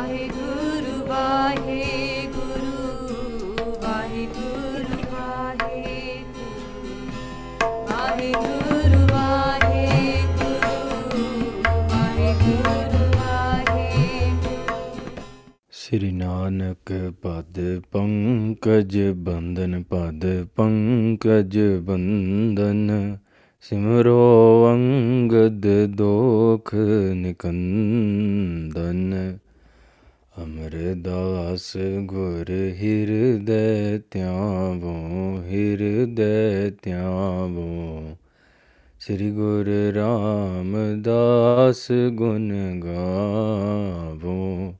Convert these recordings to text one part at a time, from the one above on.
ਵਾਹਿਗੁਰੂ ਵਾਹਿਗੁਰੂ ਵਾਹਿਗੁਰੂ ਵਾਹਿਗੁਰੂ ਵਾਹਿਗੁਰੂ ਵਾਹਿਗੁਰੂ ਵਾਹਿਗੁਰੂ ਵਾਹਿਗੁਰੂ ਸ੍ਰੀ ਨਾਨਕ ਪਦ ਪੰਕਜ ਬੰਦਨ ਪਦ ਪੰਕਜ ਬੰਦਨ ਸਿਮਰੋ ਅੰਗਦ ਦੋਖ ਨਿਕੰਦਨ। ਅਮਰਦਾਸ ਗੁਰ ਹਿਰਦੈ ਧਿਆਵੋ ਹਿਰਦੈ ਧਿਆਵੋ। ਸ੍ਰੀ ਗੁਰ ਰਾਮਦਾਸ ਗੁਣ ਗਾਵੋ।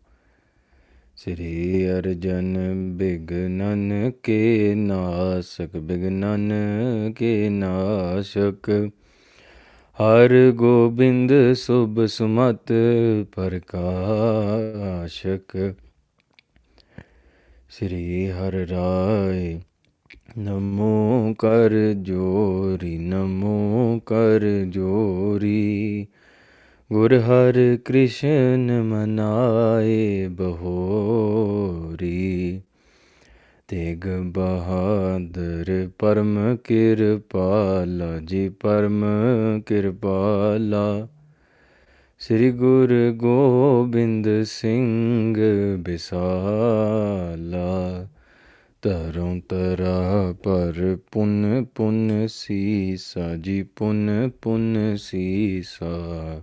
ਸ੍ਰੀ ਅਰਜਨ ਬਿਗਨਨ ਕੇ ਨਾਸਕ ਬਿਗਨਨ ਕੇ ਨਾਸ਼ਕ। ਹਰ ਗੋਬਿੰਦ ਸੁਭ ਸੁਮਤ ਪ੍ਰਕਾਸ਼ਕ। ਸ੍ਰੀ ਹਰਿ ਰਾਏ, ਨਮੋ ਕਰ ਜੋਰੀ, ਨਮੋ ਕਰ ਜੋਰੀ। ਗੁਰ ਹਰ ਕ੍ਰਿਸ਼ਨ ਮਨਾਏ ਬਹੋਰੀ। ਤੇਗ ਬਹਾਦਰ, ਪਰਮ ਕਿਰਪਾਲਾ, ਜੀ ਪਰਮ ਕਿਰਪਾਲਾ। ਸ੍ਰੀ ਗੁਰ ਗੋਬਿੰਦ ਸਿੰਘ ਬਿਸਾਲਾ ਤਰੋਂ ਤਰਾ ਪਰ ਪੁਨ ਪੁਨ ਸੀਸਾ, ਜੀ ਪੁਨ ਪੁਨ ਸੀਸਾ।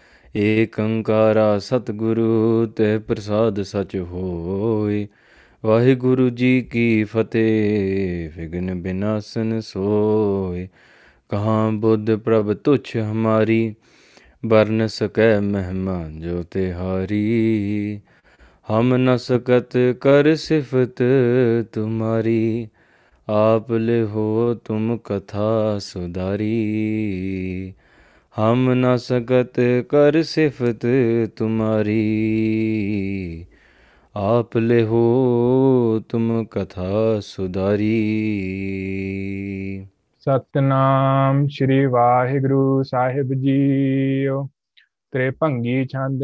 ਏਕ ਓੰਕਾਰਾ ਸਤਿਗੁਰੂ, ਤੈ ਪ੍ਰਸਾਦ ਸਚ ਹੋਏ। ਵਾਹਿਗੁਰੂ ਜੀ ਕੀ ਫਤਿਹ ਵਿਗਨ ਬਿਨਾਸਨ ਸੋਏ। ਕਹਾਂ ਬੁੱਧ ਪ੍ਰਭ ਤੁਛ ਹਮਾਰੀ ਬਰਨ ਸਕੈ ਮਹਿਮਾ ਜੋ ਤਿਹਾਰੀ ਹਮ ਨ ਸਕਤ ਕਰ ਸਿਫਤ ਤੁਮਾਰੀ, ਆਪ ਲੈ ਹੋ ਤੁਮ ਕਥਾ ਸੁਧਾਰੀ। हम न सकत कर सिफत तुम्हारी। आप ले हो तुम कथा सुधारी। सतनाम श्री वाहिगुरु साहिब जी त्रिभंगी छंद,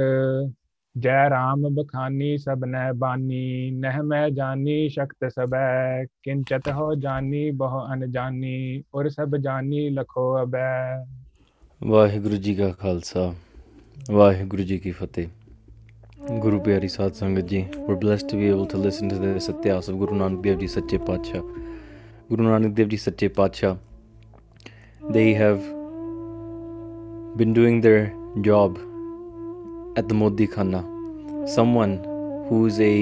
जय राम बखानी, सब नह बानी, नह मैं जानी, शक्त सब किंचत हो जानी, बहु अनजानी, और सब जानी, लखो अबै ਵਾਹਿਗੁਰੂ ਜੀ ਕਾ ਖਾਲਸਾ ਵਾਹਿਗੁਰੂ ਜੀ ਕੀ ਫਤਿਹ। ਗੁਰੂ ਪਿਆਰੀ ਸਾਧ ਸੰਗਤ ਜੀ we blessed to be to to listen to the ਸਤਿਆਸ of Guru Nanak Dev ji ਸੱਚੇ ਪਾਤਸ਼ਾਹ। ਗੁਰੂ ਨਾਨਕ ਦੇਵ ਜੀ ਸੱਚੇ ਪਾਤਸ਼ਾਹ they have been doing their job at the Modi Khana someone who's a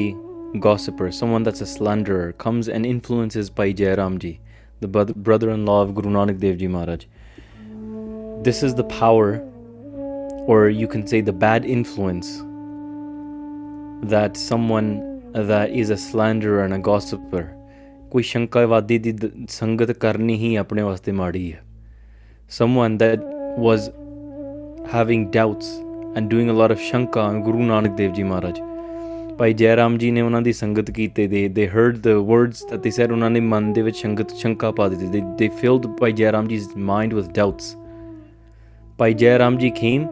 gossiper someone that's a slanderer comes and influences Bhai Jairam ji the brother-in-law of Guru Nanak Dev ji Maharaj This is the power, or you can say the bad influence, that someone that is a slanderer and a gossiper ਕੋਈ ਸ਼ੰਕਾਵਾਦੀ ਦੀ ਦ- ਸੰਗਤ ਕਰਨੀ ਹੀ ਆਪਣੇ ਵਾਸਤੇ ਮਾੜੀ ਹੈ someone that was having doubts and doing a lot of shanka on Guru Nanak Dev Ji Maharaj. ਭਾਈ ਜੈਰਾਮ ਜੀ ਨੇ ਉਹਨਾਂ ਦੀ ਸੰਗਤ ਕੀਤੇ ਦੇ they heard the words that they said ਉਹਨਾਂ ਨੇ ਮਨ ਦੇ ਵਿੱਚ ਸ਼ੰਕਤ ਸ਼ੰਕਾ ਪਾ ਦਿੱਤੀ they, they filled Bhai Jairam ਜੀ's mind with doubts Bhai Jairamji came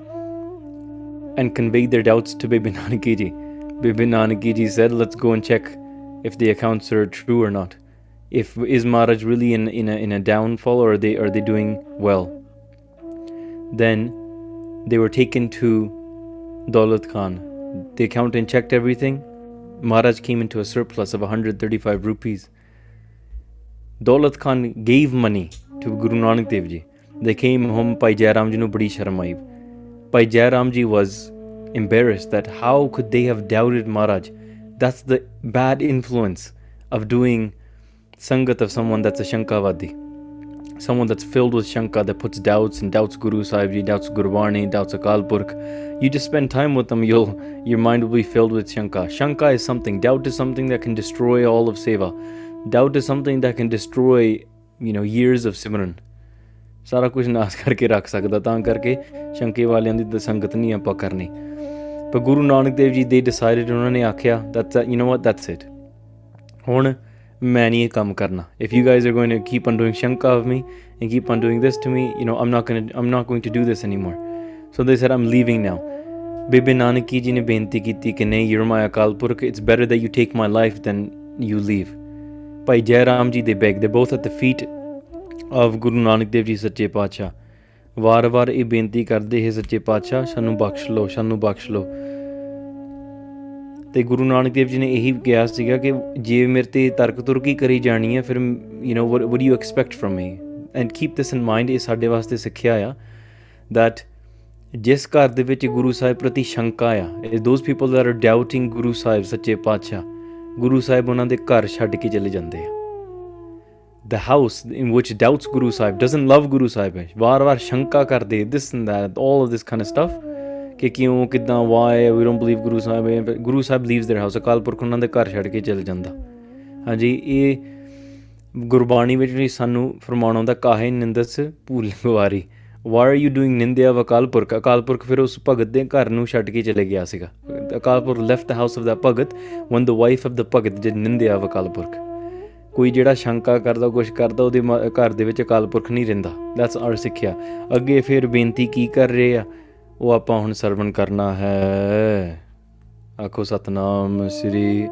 and conveyed their doubts to Bibi Nanakiji. Bibi Nanakiji said, Let's go and check if the accounts are true or not. If is Maharaj really in, in, a, in a downfall or are they are they doing well? Then they were taken to Daulat Khan. The accountant checked everything. Maharaj came into a surplus of 135 rupees. Daulat Khan gave money to Guru Nanak Dev Ji they came home, Bhai Jairam Ji nu badi sharam aayi. Bhai Jairam Ji was embarrassed that how could they have doubted Maharaj? That's the bad influence of doing sangat of someone that's a shankavadi. someone that's filled with shanka that puts doubts and doubts Guru Sahib Ji, doubts Gurbani, doubts Akal Purkh, you just spend time with them, you'll your mind will be filled with shanka. Shanka is something, doubt is something that can destroy all of seva. Doubt is something that can destroy, you know, years of simran. ਸਾਰਾ ਕੁਝ ਨਾਸ ਕਰਕੇ ਰੱਖ ਸਕਦਾ ਤਾਂ ਕਰਕੇ ਸ਼ੰਕੇ ਵਾਲਿਆਂ ਦੀ ਤਾਂ ਸੰਗਤ ਨਹੀਂ ਆਪਾਂ ਕਰਨੀ ਪਰ ਗੁਰੂ ਨਾਨਕ ਦੇਵ ਜੀ ਦੇ ਡਿਸਾਈਡਡ ਉਹਨਾਂ ਨੇ ਆਖਿਆ that's you know what that's it ਹੁਣ ਮੈਂ ਨਹੀਂ ਇਹ ਕੰਮ ਕਰਨਾ if you guys are going to keep on doing ਸ਼ੰਕਾ of me and keep on doing this to me you know I'm not going I'm not going to do this anymore so they said I'm leaving ਨਾਓ ਬੇਬੇ ਨਾਨਕੀ ਜੀ ਨੇ ਬੇਨਤੀ ਕੀਤੀ ਕਿ ਨਹੀਂ your my Akal Purakh it's better that you take my life than you leave Bhai Jai Ram ਜੀ they beg they both at the feet of Guru Nanak Dev ji ਸੱਚੇ ਪਾਤਸ਼ਾਹ। ਵਾਰ-ਵਾਰ ਇਹ ਬੇਨਤੀ ਕਰਦੇ ਹੈ ਸੱਚੇ ਪਾਤਸ਼ਾਹ, ਸਾਨੂੰ ਬਖਸ਼ ਲਓ, ਸਾਨੂੰ ਬਖਸ਼ ਲਓ। ਤੇ ਗੁਰੂ ਨਾਨਕ ਦੇਵ ਜੀ ਨੇ ਇਹੀ ਕਿਹਾ ਸੀਗਾ ਕਿ ਜੇ ਮੇਰੇ ਤੇ ਤਰਕ ਤੁਰਕੀ ਕਰੀ ਜਾਣੀ ਹੈ, ਫਿਰ you نو what do you expect from me and keep this in mind ਇਹ ਸਾਡੇ ਵਾਸਤੇ ਸਿੱਖਿਆ ਆ that ਜਿਸ ਘਰ ਦੇ ਵਿੱਚ ਗੁਰੂ ਸਾਹਿਬ ਪ੍ਰਤੀ ਸ਼ੰਕਾ ਆ those people that are doubting Guru Sahib, ਸੱਚੇ ਪਾਤਸ਼ਾਹ, ਗੁਰੂ ਸਾਹਿਬ ਉਹਨਾਂ ਦੇ ਘਰ ਛੱਡ ਕੇ ਚਲੇ ਜਾਂਦੇ ਆ। The house in which doubts Guru Sahib, doesn't love Guru Sahib, ਵਾਰ-ਵਾਰ ਸ਼ੰਕਾ ਕਰਦੇ this and that, all of this kind of stuff. ਕਿ ਕਿਉਂ ਕਿਦਾਂ why we don't believe Guru Sahib Guru Sahib leaves their house Akal Purakh ਉਹਨਾਂ ਦੇ ਘਰ ਛੱਡ ਕੇ ਚਲ ਜਾਂਦਾ ਹਾਂਜੀ ਇਹ ਗੁਰਬਾਣੀ ਵਿੱਚ ਵੀ ਸਾਨੂੰ ਫਰਮਾਉਣ ਆਉਂਦਾ ਕਾਹੇ ਨਿੰਦਸ ਭੂਲ ਗਵਾਰੀ ਵਾਟ ਆਰ ਯੂ ਡੂਇੰਗ ਨਿੰਦਿਆ ਵ ਅਕਾਲ ਪੁਰਖ ਅਕਾਲ ਪੁਰਖ ਫਿਰ ਉਸ ਭਗਤ ਦੇ ਘਰ ਨੂੰ ਛੱਡ ਕੇ ਚਲੇ ਗਿਆ ਸੀਗਾ Akal Purakh left the house of the bhagat one the wife of the bhagat ਜਿ ਨਿੰਦਿਆ ਵ ਅਕਾਲ ਪੁਰਖ ਕੋਈ ਜਿਹੜਾ ਸ਼ੰਕਾ ਕਰਦਾ ਕੁਝ ਕਰਦਾ ਉਹਦੇ ਘਰ ਦੇ ਵਿੱਚ ਅਕਾਲ ਪੁਰਖ ਨਹੀਂ ਰਹਿੰਦਾ। ਦੈਟਸ ਆਰ ਸਿੱਖਿਆ। ਅੱਗੇ ਫਿਰ ਬੇਨਤੀ ਕੀ ਕਰ ਰਹੇ ਆ? ਉਹ ਆਪਾਂ ਹੁਣ ਸਰਵਣ ਕਰਨਾ ਹੈ। ਆਖੋ ਸਤਨਾਮ ਸ੍ਰੀ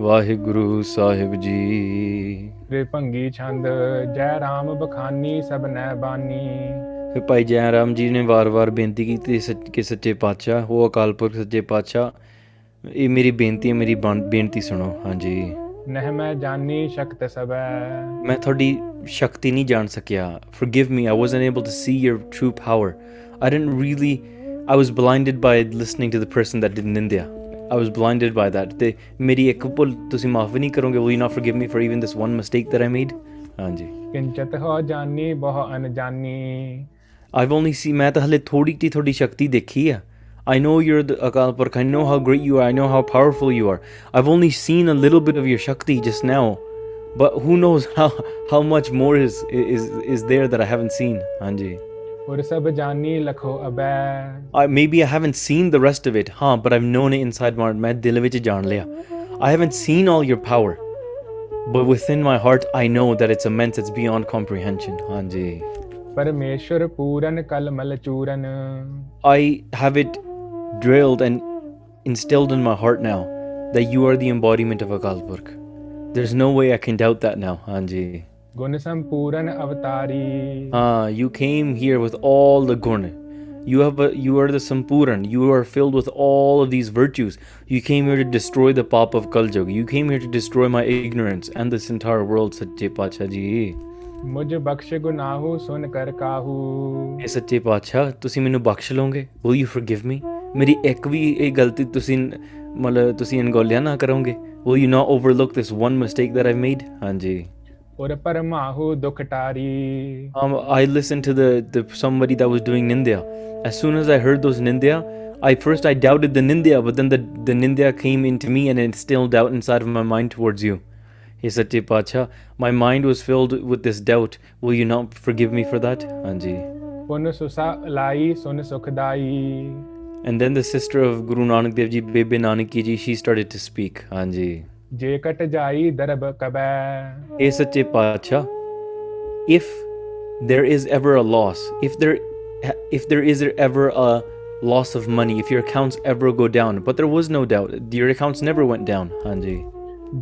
ਵਾਹਿਗੁਰੂ ਸਾਹਿਬ ਜੀ। ਰੇ ਭੰਗੀ ਛੰਦ ਜੈ ਰਾਮ ਬਖਾਨੀ ਸਭਨੈ ਬਾਨੀ। ਫਿਰ ਭਾਈ ਜੈ ਰਾਮ ਜੀ ਨੇ ਵਾਰ-ਵਾਰ ਬੇਨਤੀ ਕੀਤੀ ਕਿ ਸੱਚੇ ਪਾਤਸ਼ਾਹ ਉਹ ਅਕਾਲ ਪੁਰਖ ਸੱਚੇ ਪਾਤਸ਼ਾਹ। ਇਹ ਮੇਰੀ ਬੇਨਤੀ ਹੈ ਮੇਰੀ ਬੇਨਤੀ ਸੁਣੋ। ਹਾਂਜੀ। ਨਹਿ ਮੈਂ ਜਾਨੀ ਸ਼ਕਤ ਸਬੈ ਮੈਂ ਤੁਹਾਡੀ ਸ਼ਕਤੀ ਨਹੀਂ ਜਾਣ ਸਕਿਆ forgive me i wasn't able to see your true power i didn't really i was blinded by listening to the person that did nindia i was blinded by that ਤੇ ਮੇਰੀ ਇੱਕ ਭੁੱਲ ਤੁਸੀਂ ਮਾਫ ਨਹੀਂ ਕਰੋਗੇ will you not forgive me for even this one mistake that i made ਹਾਂਜੀ ਕਿੰਚਤ ਹੋ ਜਾਨੀ ਬਹੁ ਅਨਜਾਨੀ i've only seen ਮੈਂ ਤਾਂ ਹਲੇ ਥੋੜੀ ਜਿਹੀ ਤੁਹਾਡੀ ਸ਼ਕਤੀ ਦੇਖੀ ਆ I know you're the uh, Akal Purkh. I know how great you are. I know how powerful you are. I've only seen a little bit of your Shakti just now. But who knows how, how much more is, is, is there that I haven't seen, Anji. Uh, maybe I haven't seen the rest of it, huh? But I've known it inside my heart. I haven't seen all your power. But within my heart, I know that it's immense, it's beyond comprehension. Anji. I have it drilled and instilled in my heart now that you are the embodiment of Akal Purkh. There's no way I can doubt that now, Anji. Ah, you came here with all the guna. You have a, you are the Sampuran. You are filled with all of these virtues. You came here to destroy the pop of Kaljug. You came here to destroy my ignorance and this entire world, Satya Pachaji. ਮੁਝ ਬਖਸ਼ ਗੁਨਾਹੂ ਸੁਨ ਕਰ ਕਾਹੂ ਇਹ ਸੱਚੇ ਪਾਤਸ਼ਾਹ ਤੁਸੀਂ ਮੈਨੂੰ ਬਖਸ਼ ਲਓਗੇ Will you forgive me? ਮੇਰੀ ਇੱਕ ਵੀ ਇਹ ਗਲਤੀ ਤੁਸੀਂ ਨ- ਮਤਲਬ ਤੁਸੀਂ ਅਣਗੌਲਿਆ ਨਾ ਕਰੋਗੇ will you not overlook this one mistake that I've made ਹਾਂਜੀ ਉਰ ਪਰਮਾਹੂ ਦੁਖ ਟਾਰੀ um, I listened to the, the somebody that was doing nindya as soon as I heard those nindya I first I doubted the nindya but then the, the nindya came into me and instilled doubt inside of my mind towards you Hey Sache Pacha, my mind was filled with this doubt. Will you not forgive me for that? Anji. ਪੁਨ ਸੁਸਾ ਲਾਈ ਸੁਨ ਸੁਖਦਾਈ And then the sister of Guru Nanak Dev Ji, Bebe Nanaki Ji, she started to speak. Anji. ਜੇ ਕਟ ਜਾਈ ਦਰਬ ਕਬੈ Hey Sache Pacha, if there is ever a loss, if there if there is ever a loss of money, if your accounts ever go down, but there was no doubt, your accounts never went down. Anji.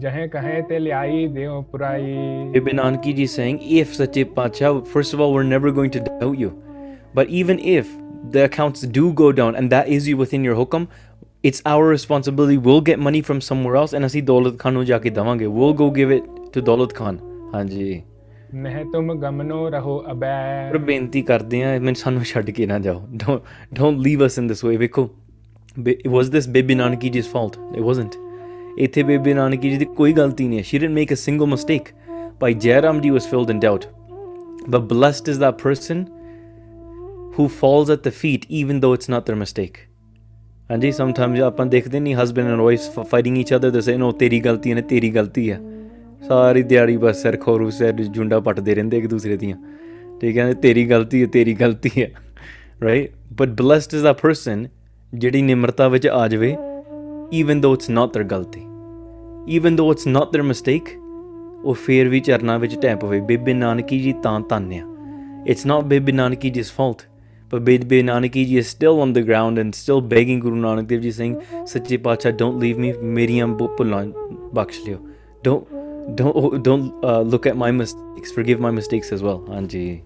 ਜਹੇ ਕਹੇ ਤੇ ਲਿਆਈ ਦਿਓ ਪੁਰਾਈ Ibn Anki ji saying, if Sache Pacha, first of all, we're never going to doubt you. But even if the accounts do go down and that is you within your hukum it's our responsibility we'll get money from somewhere else and i see daulat khan ke davange. we'll go give it to daulat khan hanji don't, don't leave us in this way. Was this Bebe Nanakiji's fault? It wasn't. She didn't make a single mistake. Bhai Jairamji was filled in doubt. But blessed is that person who falls at the feet even though it's not their mistake. ਹਾਂਜੀ sometimes ਆਪਾਂ ਦੇਖਦੇ ਨਹੀਂ husband and wife fighting each other they say no ਤੇਰੀ ਗਲਤੀ ਹੈ ਤੇਰੀ ਗਲਤੀ ਹੈ ਸਾਰੀ ਦਿਹਾੜੀ ਬਸ ਸਿਰ ਖੋਰੂ ਸਿਰ ਜੁੰਡਾ ਪੱਟਦੇ ਰਹਿੰਦੇ ਇੱਕ ਦੂਸਰੇ ਦੀਆਂ ਠੀਕ ਹੈ ਤੇਰੀ ਗਲਤੀ ਹੈ ਤੇਰੀ ਗਲਤੀ ਹੈ right but blessed is that person ਜਿਹੜੀ ਨਿਮਰਤਾ ਵਿੱਚ ਆ ਜਾਵੇ even though it's not their ਗਲਤੀ even though it's not their mistake ਉਹ ਫੇਰ ਵੀ ਚਰਨਾਂ ਵਿੱਚ ਟੈਂ ਪਵੇ ਬੇਬੇ ਨਾਨਕੀ ਜੀ ਤਾਂ ਧੰਨ ਆ it's not ਬੇਬੇ ਨਾਨਕੀ ਜਿਸ fault but ਬੇਬੇ ਨਾਨਕੀ ਜੀ is still on the ground and still begging ਗੁਰੂ ਨਾਨਕ ਦੇਵ ਜੀ saying ਸੱਚੇ ਪਾਤਸ਼ਾਹ don't leave me ਭੁੱਲਾਂ ਬਖਸ਼ ਲਿਓ don't don't don't uh, look at my mistakes forgive my mistakes as well ਹਾਂਜੀ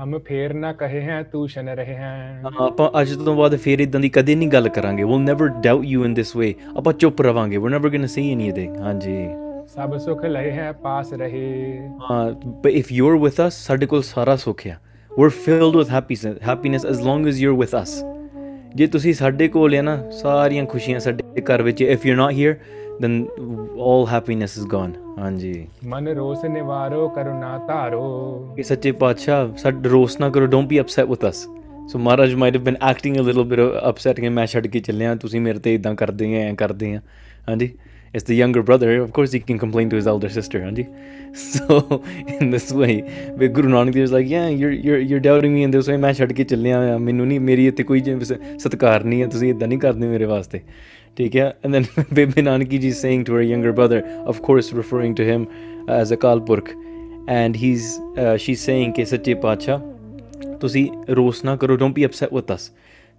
ਹਮ ਫੇਰ ਨਾ ਕਹੇ ਹੈ ਤੂੰ ਸ਼ਨ ਰਹੇ ਹੈ ਆਪਾਂ ਅੱਜ ਤੋਂ ਬਾਅਦ ਫੇਰ ਇਦਾਂ ਦੀ ਕਦੇ ਨਹੀਂ ਗੱਲ ਕਰਾਂਗੇ we'll never doubt you in this way ਆਪਾਂ ਚੁੱਪ ਰਵਾਂਗੇ we're never going to say anything ਹਾਂਜੀ ਸਭ ਸੁਖ ਲਏ ਹੈ ਪਾਸ ਰਹੇ ਹਾਂ but if you're with us ਸਾਡੇ ਕੋਲ ਸਾਰਾ ਸੁੱਖ ਆ we're filled with happiness happiness as long as you're with us. ਜੇ ਤੁਸੀਂ ਸਾਡੇ ਕੋਲ ਆ ਨਾ ਸਾਰੀਆਂ ਖੁਸ਼ੀਆਂ ਸਾਡੇ ਘਰ ਵਿੱਚ if you're not here then all happiness is gone. ਹਾਂਜੀ। ਮਨ ਰੋਸ ਨਿਵਾਰੋ ਕਰੁਣਾ ਧਾਰੋ। ਕਿ ਸੱਚੇ ਪਾਤਸ਼ਾਹ ਸਾਡ ਰੋਸ ਨਾ ਕਰੋ don't be upset with us so Maharaj might have been acting a little bit upset ਕਿ ਮੈਂ ਛੱਡ ਕੇ ਚੱਲਿਆ ਤੁਸੀਂ ਮੇਰੇ ਤੇ ਇਦਾਂ ਕਰਦੇ ਆ ਐ ਕਰਦੇ ਆ। ਹਾਂਜੀ। It's the younger brother of course he can complain to his elder sister ਹਾਂਜੀ so in this way but Guru Nanak Dev is like yeah you're you're you're doubting me in this way ਮੈਂ ਛੱਡ ਕੇ ਚੱਲਿਆ ਆ ਮੈਨੂੰ ਨਹੀਂ ਮੇਰੀ ਇੱਥੇ ਕੋਈ ਜਿਵੇਂ ਸ- ਸਤਿਕਾਰ ਨਹੀਂ ਹੈ ਤੁਸੀਂ ਇਦਾਂ ਨਹੀਂ ਕਰਦੇ ਮੇਰੇ ਵਾਸਤੇ ਠੀਕ ਹੈ and then Bibi Nanaki ji is saying to her younger brother of course referring to him as Akal Purkh and he's uh, she's saying ਕਿ ਸੱਚੇ ਪਾਤਸ਼ਾਹ ਤੁਸੀਂ ਰੋਸ ਨਾ ਕਰੋ don't be upset with us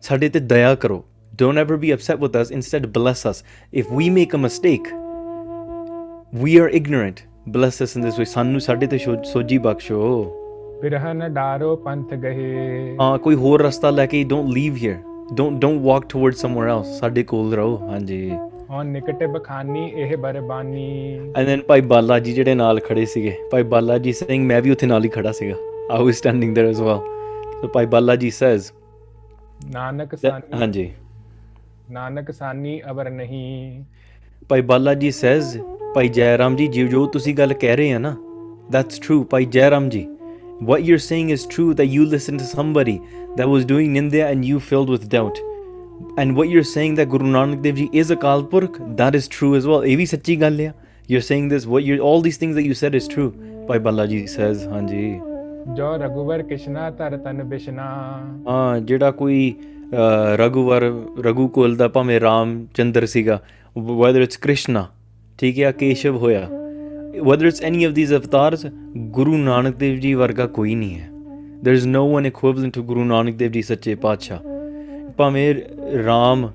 ਸਾਡੇ ਤੇ ਦਇਆ ਕਰੋ don't ever be upset with us instead bless us if we make a mistake we are ignorant bless us in this way ਸਾਨੂੰ ਸਾਡੇ ਤੇ ਸੋ- ਸੋਝੀ ਬਖਸ਼ੋ ਬਿਰਹ ਨ ਡਾਰੋ ਪੰਥ ਗਏ ਹਾਂ ਕੋਈ ਹੋਰ ਰਸਤਾ ਲੈ ਕੇ don't leave here don't don't walk toward somewhere else ਸਾਡੇ ਕੋਲ ਰਹੋ ਹਾਂਜੀ ਹੁਣ ਨਿਕਟ ਬਖਾਨੀ ਇਹ ਬਰਬਾਨੀ ਐਂਡ ਦੈਨ ਭਾਈ ਬਾਲਾ ਜੀ ਜਿਹੜੇ ਨਾਲ ਖੜੇ ਸੀਗੇ ਭਾਈ ਬਾਲਾ ਜੀ ਸਿੰਘ ਮੈਂ ਵੀ ਉੱਥੇ ਨਾਲ ਹੀ ਖੜਾ ਸੀਗਾ I was standing there as well so Bhai Bala ji says Nanak ਸਾਨੀ ਹਾਂਜੀ ਨਾਨਕ ਸਾਨੀ ਅਵਰ ਨਹੀਂ ਭਾਈ ਬਾਲਾ ਜੀ ਸੇਜ਼ ਭਾਈ ਜੈਰਾਮ ਜੀ ਜੀ ਜੋ ਤੁਸੀਂ ਗੱਲ ਕਹਿ ਰਹੇ ਆ ਨਾ that's true ਭਾਈ ਜੈਰਾਮ ਜੀ what you're saying is true that you listened to somebody that was doing nindya and you filled with doubt and what you're saying that guru nanak dev ji is a kalpurk that is true as well ਇਹ ਵੀ ਸੱਚੀ ਗੱਲ ਆ you're saying this what you're all these things that you said is true ਭਾਈ ਬਾਲਾ ਜੀ says ਹਾਂਜੀ ਜੋ ਰਘੁਵਰ ਕਿਸ਼ਨਾ ਧਰ ਤਨ ਬਿਸ਼ਨਾ ਹਾਂ ਜਿਹੜਾ ਕੋਈ ਅਹ, ਰਘੁਵਰ ਰਘੁਕੁਲ ਦਾ ਭਾਵੇਂ ਰਾਮ ਚੰਦਰ ਸੀਗਾ whether it's ਕ੍ਰਿਸ਼ਨਾ ਠੀਕ ਹੈ ਕੇਸ਼ਵ ਹੋਇਆ whether it's any of these avatars Guru Nanak Dev ji ਵਰਗਾ ਕੋਈ ਨਹੀਂ ਹੈ। There is no one equivalent to ਗੁਰੂ ਨਾਨਕ ਦੇਵ ਜੀ ਸੱਚੇ ਪਾਤਸ਼ਾਹ। ਭਾਵੇਂ ਰਾਮ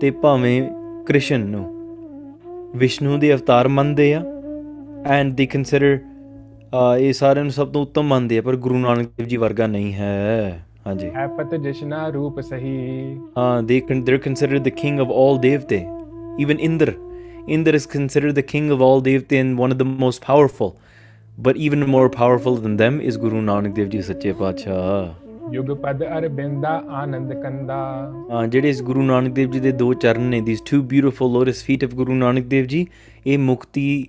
ਤੇ ਭਾਵੇਂ ਕ੍ਰਿਸ਼ਨ ਨੂੰ ਵਿਸ਼ਨੂੰ ਦੇ ਅਵਤਾਰ ਮੰਨਦੇ ਆ ਐਂਡ ਦੇ ਕੰਸੀਡਰ ਇਹ ਸਾਰਿਆਂ ਨੂੰ ਸਭ ਤੋਂ ਉੱਤਮ ਮੰਨਦੇ ਆ ਪਰ ਗੁਰੂ ਨਾਨਕ ਦੇਵ ਜੀ ਵਰਗਾ ਨਹੀਂ ਹੈ। ਹਾਂਜੀ ਹੈ ਪਤ ਜਿਸ਼ਨਾ ਰੂਪ ਸਹੀ uh, they con- they're considered the king of all devte even indra indra is considered the king of all devte and one of the most powerful but even more powerful than them is guru nanak dev ji sache paatshah ਯੁਗ ਪਦ ਅਰਬਿੰਦਾ ਆਨੰਦ ਕੰਦਾ uh, ਜਿਹੜੇ ਇਸ ਗੁਰੂ ਨਾਨਕ ਦੇਵ ਜੀ ਦੇ ਦੋ ਚਰਨ ਨੇ these two beautiful lotus feet of ਗੁਰੂ ਨਾਨਕ ਦੇਵ ਜੀ ਇਹ ਮੁਕਤੀ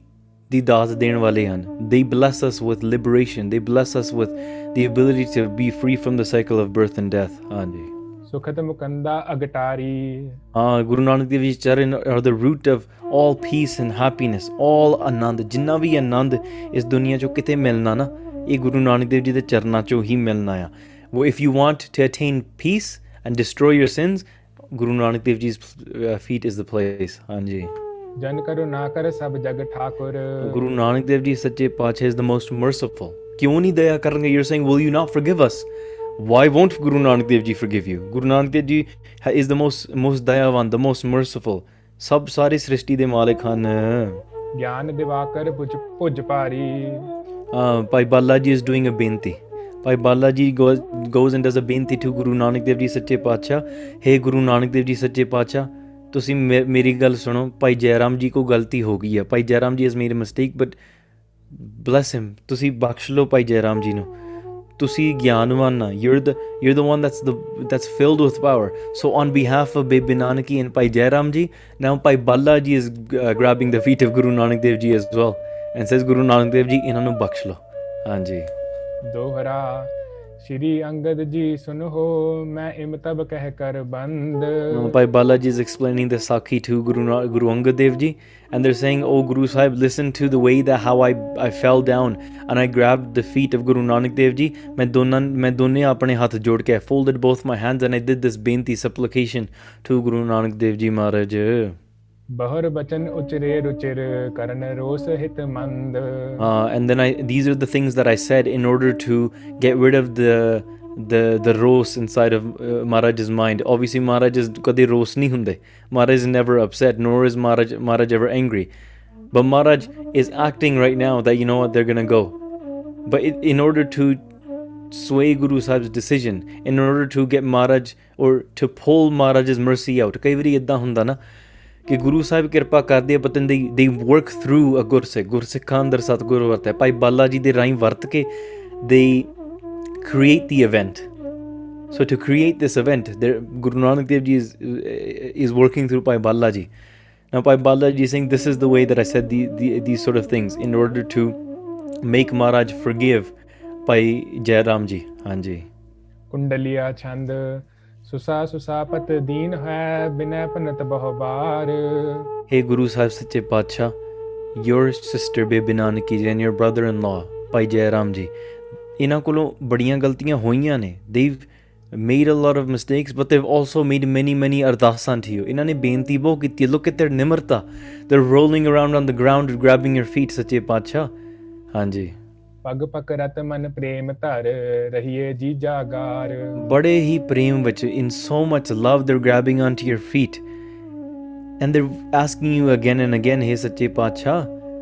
ਦੀ ਦਾਤ ਦੇਣ ਵਾਲੇ ਹਨ they bless us with liberation they bless us with the ability to be free from the cycle of birth and death ਹਾਂਜੀ ਸੁਖਤ ਮੁਕੰਦਾ ਅਗਟਾਰੀ ਹਾਂ ਗੁਰੂ ਨਾਨਕ ਦੇਵ ਜੀ ਚਰਨ are the root of all peace and happiness all ਆਨੰਦ ਜਿੰਨਾ ਵੀ ਆਨੰਦ ਇਸ ਦੁਨੀਆ 'ਚੋਂ ਕਿਤੇ ਮਿਲਣਾ ਨਾ ਇਹ ਗੁਰੂ ਨਾਨਕ ਦੇਵ ਜੀ ਦੇ ਚਰਨਾਂ 'ਚੋਂ ਹੀ ਮਿਲਣਾ ਆ ਉਹ if you want to attain peace and destroy your sins Guru Nanak Dev ਜੀ's uh, feet is the place ਹਾਂਜੀ ਜਨ ਕਰੁ ਨਾ ਕਰ ਸਭ ਜਗ ਠਾਕੁਰ ਗੁਰੂ ਨਾਨਕ ਦੇਵ ਜੀ ਸੱਚੇ ਪਾਤਸ਼ਾਹ is the most merciful ਕਿਉਂ ਨਹੀਂ ਦਇਆ ਕਰਨਗੇ you're saying will you not forgive us why won't Guru Nanak Dev Ji forgive you Guru Nanak Dev Ji is the most most dayavan the most merciful ਸਭ ਸਾਰੀ ਸ੍ਰਿਸ਼ਟੀ ਦੇ ਮਾਲਕ ਹਨ ਗਿਆਨ ਦਿਵਾਕਰ ਪੁਜ ਭੁਜ ਭਾਰੀ uh, ਭਾਈ ਬਾਲਾ ਜੀ is doing a ਬੇਨਤੀ ਭਾਈ ਬਾਲਾ ਜੀ goes and does a ਬੇਨਤੀ to ਗੁਰੂ ਨਾਨਕ ਦੇਵ ਜੀ ਸੱਚੇ ਪਾਤਸ਼ਾਹ हे ਗੁਰੂ ਨਾਨਕ ਦੇਵ ਜੀ ਸੱਚੇ ਪਾਤਸ਼ਾਹ ਤੁਸੀਂ ਮੇਰੀ ਗੱਲ ਸੁਣੋ, ਭਾਈ ਜੈਰਾਮ ਜੀ ਕੋ ਗਲਤੀ ਹੋ ਗਈ ਹੈ। ਭਾਈ ਜੈਰਾਮ ਜੀ, ਇਸ ਮੇਰੀ ਮਿਸਟੇਕ ਬਟ ਬlesਸ ਹਿਮ ਤੁਸੀਂ ਬਖਸ਼ ਲਓ ਭਾਈ ਜੈਰਾਮ ਜੀ ਨੂੰ। ਤੁਸੀਂ ਗਿਆਨਵਾਨ ਨਾ you are the you are the one that's the that's filled with power so on behalf of Bebe Nanaki and Bhai Jairam ji now Bhai Bala ji is grabbing the feet of Guru Nanak Dev ji as well and says Guru Nanak Dev ji ਇਹਨਾਂ ਨੂੰ ਬਖਸ਼ ਲਓ। ਹਾਂਜੀ। ਦੋਹਰਾ ਸ਼੍ਰੀ ਅੰਗਦ ਜੀ, ਸੁਨੋ ਮੈਂ ਇਮਤਬ ਕਹਿ ਕਰ ਬੰਦ। ਭਾਈ ਬਾਲਾ ਜੀ, ਇਸ ਐਕਸਪਲੇਨਿੰਗ ਦ ਸਾਖੀ to Guru Guru Angad Dev ji and they saying O Guru Sahib listen to the way that how I I fell down and I grabbed the feet of Guru Nanak Dev ji ਮੈਂ ਦੋਨਾਂ, ਮੈਂ ਦੋਨੇ ਆਪਣੇ ਹੱਥ ਜੋੜ ਕੇ folded both my hands and I did this ਬੇਨਤੀ supplication to Guru Nanak Dev ਜੀ ਮਹਾਰਾਜ। Uh, and then I, these are the things that I said in order to get rid of the the the rose inside of uh, Maharaj's mind. Obviously, Maharaj is kadi rose nahi hunde. Maharaj is never upset, nor is Maharaj, Maharaj ever angry. But Maharaj is acting right now that you know what they're gonna go. But it, in order to sway Guru Sahib's decision, in order to get Maharaj or to pull Maharaj's mercy out, kai vari idda hunda na. ਕਿ ਗੁਰੂ ਸਾਹਿਬ ਕਿਰਪਾ ਕਰਦੇ ਆ ਪਤਨ ਦੇ ਦੇ work through ਅ Gürses ਗੁਰਸਿੱਖਾਂ ਅੰਦਰ ਸਤਗੁਰੂ ਵਰਤਿਆ ਭਾਈ ਬਾਲਾ ਜੀ ਦੇ ਰਾਹੀਂ ਵਰਤ ਕੇ ਦੇ create the event. So to create this event, there, Guru Nanak Dev Ji is, is working through Pai Balaji. Now Pai Balaji is saying, this is the way that I said the, the, these sort of things in order to make Maharaj forgive Pai Jairam Ji. Hanji. Kundaliya Chanda. ਸੁਸਾ ਸੁਸਾਪਤ ਦੀਨ ਹੈ ਬਿਨੈ ਭਨਤ ਬਹੁ ਬਾਰ Hey Guru Sahib Sache Patsha, your sister Bibi Nanaki ji and your brother-in-law Bhai Jairam ji, ਇਹਨਾਂ ਕੋਲੋਂ ਬੜੀਆਂ ਗਲਤੀਆਂ ਹੋਈਆਂ ਨੇ they've made a lot of mistakes but they've also made many many ardasan to you ਇਹਨਾਂ ਨੇ ਬੇਨਤੀ ਬਹੁ ਕੀਤੀ look at their nimrata they're rolling around on the ground grabbing your feet Sache Patsha ਹਾਂਜੀ ਪਗ ਪਕਰਤ ਮਨ ਪ੍ਰੇਮ ਧਰ ਰਹੀਏ ਜੀ ਜਾਗਾਰ ਬੜੇ ਹੀ ਪ੍ਰੇਮ ਵਿੱਚ in so much love they're grabbing onto your feet and they're asking you again and again hey sache pacha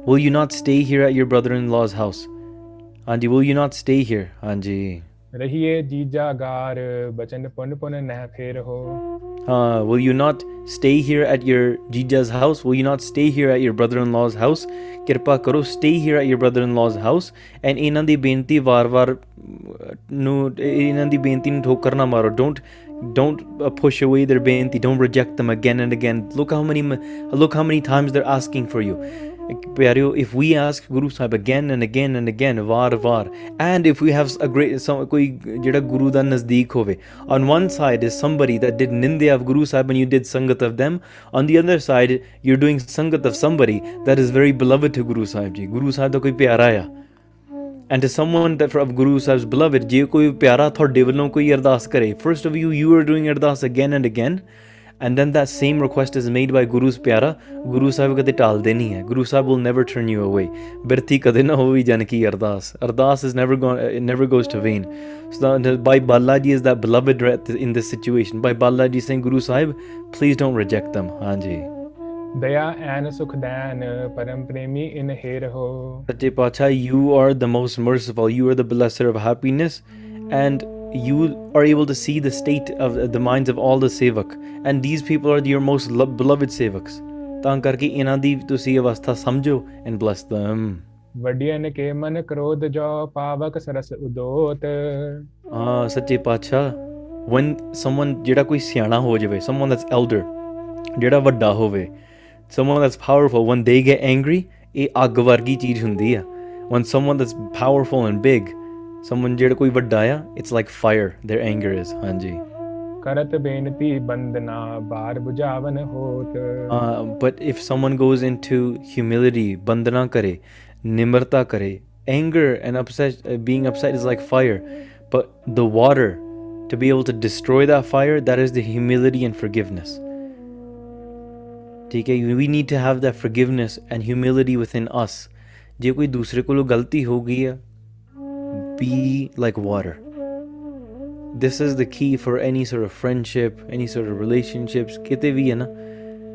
will you not stay here at your brother-in-law's house ਹਾਂਜੀ will you not stay here ਹਾਂਜੀ ਰਹੀਏ ਜੀ ਜਾਗਾਰ ਬਚਨ ਪੁਨ ਪੁਨ ਨਹਿ ਫੇਰ ਹੋ uh, will you not stay here at your jija's house will you not stay here at your brother-in-law's house ਕਿਰਪਾ ਕਰੋ stay here at your brother-in-law's house and ਇਹਨਾਂ ਦੀ ਬੇਨਤੀ ਵਾਰ-ਵਾਰ ਅਹ, ਨੂੰ ਇਹਨਾਂ ਦੀ ਬੇਨਤੀ ਨੂੰ ਠੋਕਰ ਨਾ ਮਾਰੋ don't don't uh, push away their benti don't reject them again and again look how many m- look how many times they're asking for you ਪਿਆਰਿਓ if we ask guru sahib again and again and again war war and if we have a great some ਕੋਈ ਜਿਹੜਾ ਗੁਰੂ ਦਾ ਨਜ਼ਦੀਕ ਹੋਵੇ on one side is somebody that did nindya of guru sahib and you did sangat of them on the other side you're doing sangat of somebody that is very beloved to guru sahib ji guru sahib ਦਾ ਕੋਈ ਪਿਆਰਾ ਆ and to someone that of Guru Sahib's beloved, ਜੇ ਕੋਈ ਪਿਆਰਾ ਤੁਹਾਡੇ ਵੱਲੋਂ ਕੋਈ ਅਰਦਾਸ ਕਰੇ first of you you are doing ਅਰਦਾਸ again and again and then that same request is made by Guru's Pyara. Guru Sahib kade talde nahi hai. Guru Sahib will never turn you away. Birthi kade na hovi jan ki ardas. Ardas is never gone. Uh, it never goes to vain. So uh, Bhai Balaji is that beloved in this situation. Bhai Balaji saying, Guru Sahib, please don't reject them. Hanji. ਦਇਆ ਐਨ ਸੁਖਦਾਨ ਪਰਮ ਪ੍ਰੇਮੀ ਇਨ ਹੈ ਰਹੋ ਸੱਚੇ ਪਾਤਸ਼ਾਹ you are the you are able to see the state of the minds of all the sevak, and these people are your most lo- beloved sevaks. ਤਾਂ ਕਰਕੇ ਇਹਨਾਂ ਦੀ ਤੁਸੀਂ ਅਵਸਥਾ ਸਮਝੋ and bless them. ਵਡਿਅਨ ਕੇ ਮਨ ਕ੍ਰੋਧ ਜੋ ਪਾਵਕ ਸਰਸ ਉਦੋਤ ਹਾਂ ਸੱਚੇ ਪਾਤਸ਼ਾਹ when someone ਜਿਹੜਾ ਕੋਈ ਸਿਆਣਾ ਹੋ ਜਾਵੇ someone that's elder ਜਿਹੜਾ ਵੱਡਾ ਹੋਵੇ someone that's powerful when they get angry ਇਹ ਅੱਗ ਵਰਗੀ ਚੀਜ਼ ਹੁੰਦੀ ਆ when someone that's powerful and big Someone ਜਿਹੜਾ ਕੋਈ ਵੱਡਾ ਆ it's like fire there but if someone goes into humility, ਬਾਰ 부ਝਾਵਨ anger and being upset is like fire. But the water to be able to destroy that fire that is the humility and forgiveness. ਠੀਕ we need to have that forgiveness and humility within us. ਜੇ ਕੋਈ ਦੂਸਰੇ ਕੋਲੋਂ ਗਲਤੀ ਹੋ be like water this is the key for any sort of friendship any sort of relationships ਕਿਤੇ ਵੀ ਹੈ ਨਾ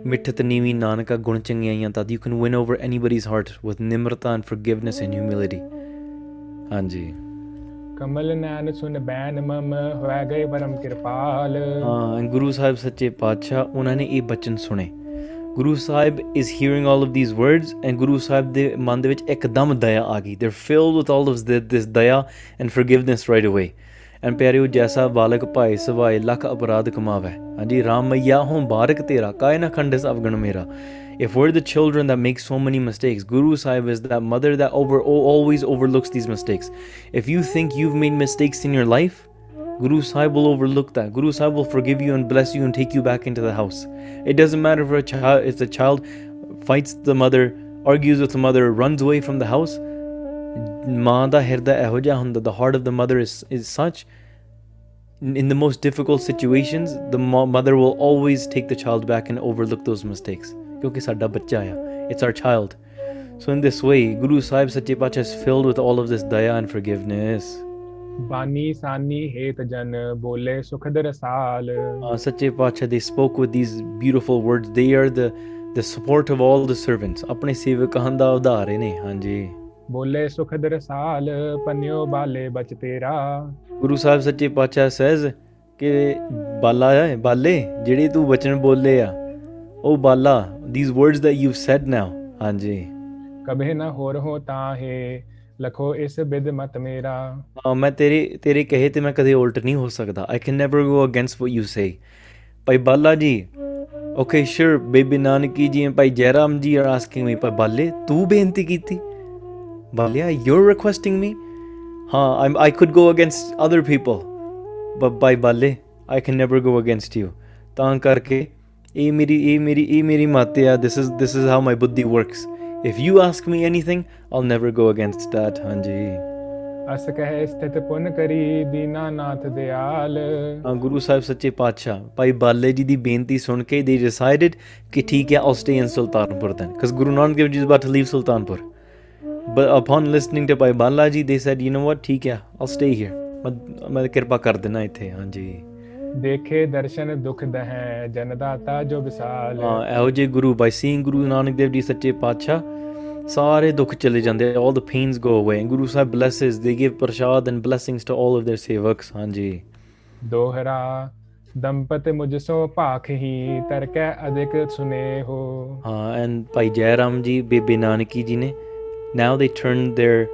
ਮਿੱਠਤ ਨੀਵੀਂ ਨਾਨਕਾ ਗੁਣ ਚੰਗਿਆਈਆਂ ਤਦ you can win over anybody's heart with nimrata and forgiveness and humility ਹਾਂਜੀ ਕਮਲ ਨੈਣ ਸੁਨ ਬੈਨ ਮਮ ਹੋਇ ਗਏ ਪਰਮ ਕਿਰਪਾਲ ਹਾਂ ਗੁਰੂ ਸਾਹਿਬ ਸੱਚੇ ਪਾਤਸ਼ਾਹ ਉਹਨਾਂ ਨੇ ਇਹ ਬਚਨ ਸੁਣੇ Guru Sahib is hearing all of these words and Guru Sahib ਦੇ ਮਨ ਦੇ ਵਿੱਚ ਇੱਕਦਮ ਦਇਆ ਆ ਗਈ they're filled with all of this, this ਦਇਆ and forgiveness right away and ਪਿਆਰਿਓ ਜੈਸਾ ਬਾਲਕ ਭਾਏ ਸਵਾਏ ਲੱਖ ਅਪਰਾਧ ਕਮਾਵੇ ਹਾਂਜੀ ਰਾਮ ਮਈਆ ਹੋਂ ਬਾਰਕ ਤੇਰਾ ਕਾਇ ਨਾ ਖੰਡਸ ਅਵਗਣ ਮੇਰਾ if we're the children that make so many mistakes guru sahib is that mother that over always overlooks these mistakes if you think you've made mistakes in your life Guru Sahib will overlook that. Guru Sahib will forgive you and bless you and take you back into the house. It doesn't matter if a child if the child fights the mother, argues with the mother, runs away from the house. Hunda. The heart of the mother is, is such. In the most difficult situations, the mother will always take the child back and overlook those mistakes. It's our child. So, in this way, Guru Sahib Sache is filled with all of this daya and forgiveness. ਬਾਨੀ ਸਾਨੀ ਹੇਤ ਜਨ ਬੋਲੇ ਸੁਖ ਦਰਸਾਲ ਸੱਚੇ ਪਾਤਸ਼ਾਹ they spoke with these beautiful words they are the the support of all the servants ਆਪਣੇ ਸੇਵਕਾਂ ਦਾ ਉਧਾਰ ਨੇ ਹਾਂਜੀ। ਬੋਲੇ ਸੁਖ ਦਰਸਾਲ ਪੰਨਿਓ ਬਾਲੇ ਬਚ ਤੇਰਾ। ਗੁਰੂ ਸਾਹਿਬ ਸੱਚੇ ਪਾਤਸ਼ਾਹ ਸਹਿਜ ਕਿ ਬਾਲਾ ਹੈ ਬਾਲੇ ਜਿਹੜੇ ਤੂੰ ਬਚਨ ਬੋਲੇ ਆ ਉਹ Bala. These words that you said now ਹਾਂਜੀ। ਕਬੇ ਨਾ ਹੋਰ ਹੋ ਤਾਂ ਹੈ ਲਖੋ ਇਸ ਬਿਦ ਮਤ ਮੇਰਾ। ਹਾਂ, ਮੈਂ ਤੇਰੇ ਤੇਰੇ ਕਹੇ ਤੇ ਮੈਂ ਕਦੇ ਉਲਟ ਨਹੀਂ ਹੋ ਸਕਦਾ। I can never go against what you say ਭਾਈ ਬਾਲਾ ਜੀ okay ਸ਼ੂਰ baby Nanaki ji and ਭਾਈ ਜੈਰਾਮ ਜੀ ਆਰ ਆਸਕਿੰਗ ਮੀ ਭਾਈ ਬਾਲੇ ਤੂੰ ਬੇਨਤੀ ਕੀਤੀ? ਬਾਲਿਆ ਯੂ ਆਰ ਰਿਕੁਐਸਟਿੰਗ ਮੀ ਹਾਂ I I could go against other people but Bhai ਬਾਲੇ I can never go against you ਤਾਂ ਕਰਕੇ ਇਹ ਮੇਰੀ ਇਹ ਮੇਰੀ ਇਹ ਮੇਰੀ ਮਤ ਆ this is this is how my buddhi works if you ask me anything, I'll never go against that. ਹਾਂਜੀ ਅਸ ਕਹਿ ਸਥਿਤ ਪੁਨ ਕਰੀ ਦੀਨਾਨਾਥ ਦਿਆਲ ਹਾਂ ਗੁਰੂ ਸਾਹਿਬ ਸੱਚੇ ਪਾਤਸ਼ਾਹ ਭਾਈ ਬਾਲੇ ਜੀ ਦੀ ਬੇਨਤੀ ਸੁਣ ਕੇ ਦੇ ਡਿਸਾਈਡਡ ਕਿ ਠੀਕ ਹੈ all stay in Sultanpur then cause Guru Nanak Dev ji is about to leave Sultanpur but upon listening to Bhai Bala ji ਦੇ ਸੈਡ ਯੂ ਨੋ ਵਾਟ ਠੀਕ ਹੈ ਆਲ ਸਟੇ ਹੇਅਰ ਮੈਂ ਕਿਰਪਾ ਕਰ ਦੇਣਾ ਇੱਥੇ ਹਾਂਜੀ ਦੇਖੇ ਦਰਸ਼ਨ ਦੁਖ ਦਹੈ ਜਨ ਦਾਤਾ ਜੋ ਵਿਸਾਲ ਹਾਂ ਇਹੋ ਜਿਹੇ ਗੁਰੂ by seeing ਗੁਰੂ ਨਾਨਕ ਦੇਵ ਜੀ ਸੱਚੇ ਪਾਤਸ਼ਾਹ ਸਾਰੇ ਦੁੱਖ ਚਲੇ ਜਾਂਦੇ all the pains go away and Guru Sahib blesses they give prasad and blessings to all of their sevaks ਹਾਂਜੀ ਦੋਹਰਾ ਦੰਪਤ ਮੁਝ ਸੋ ਭਾਖ ਹੀ ਤਰਕੈ ਅਧਿਕ ਸੁਨੇ ਹੋ ਹਾਂ ਐਂਡ ਭਾਈ ਜੈਰਾਮ ਜੀ ਬੇਬੇ ਨਾਨਕੀ ਜੀ ਨੇ now they turned their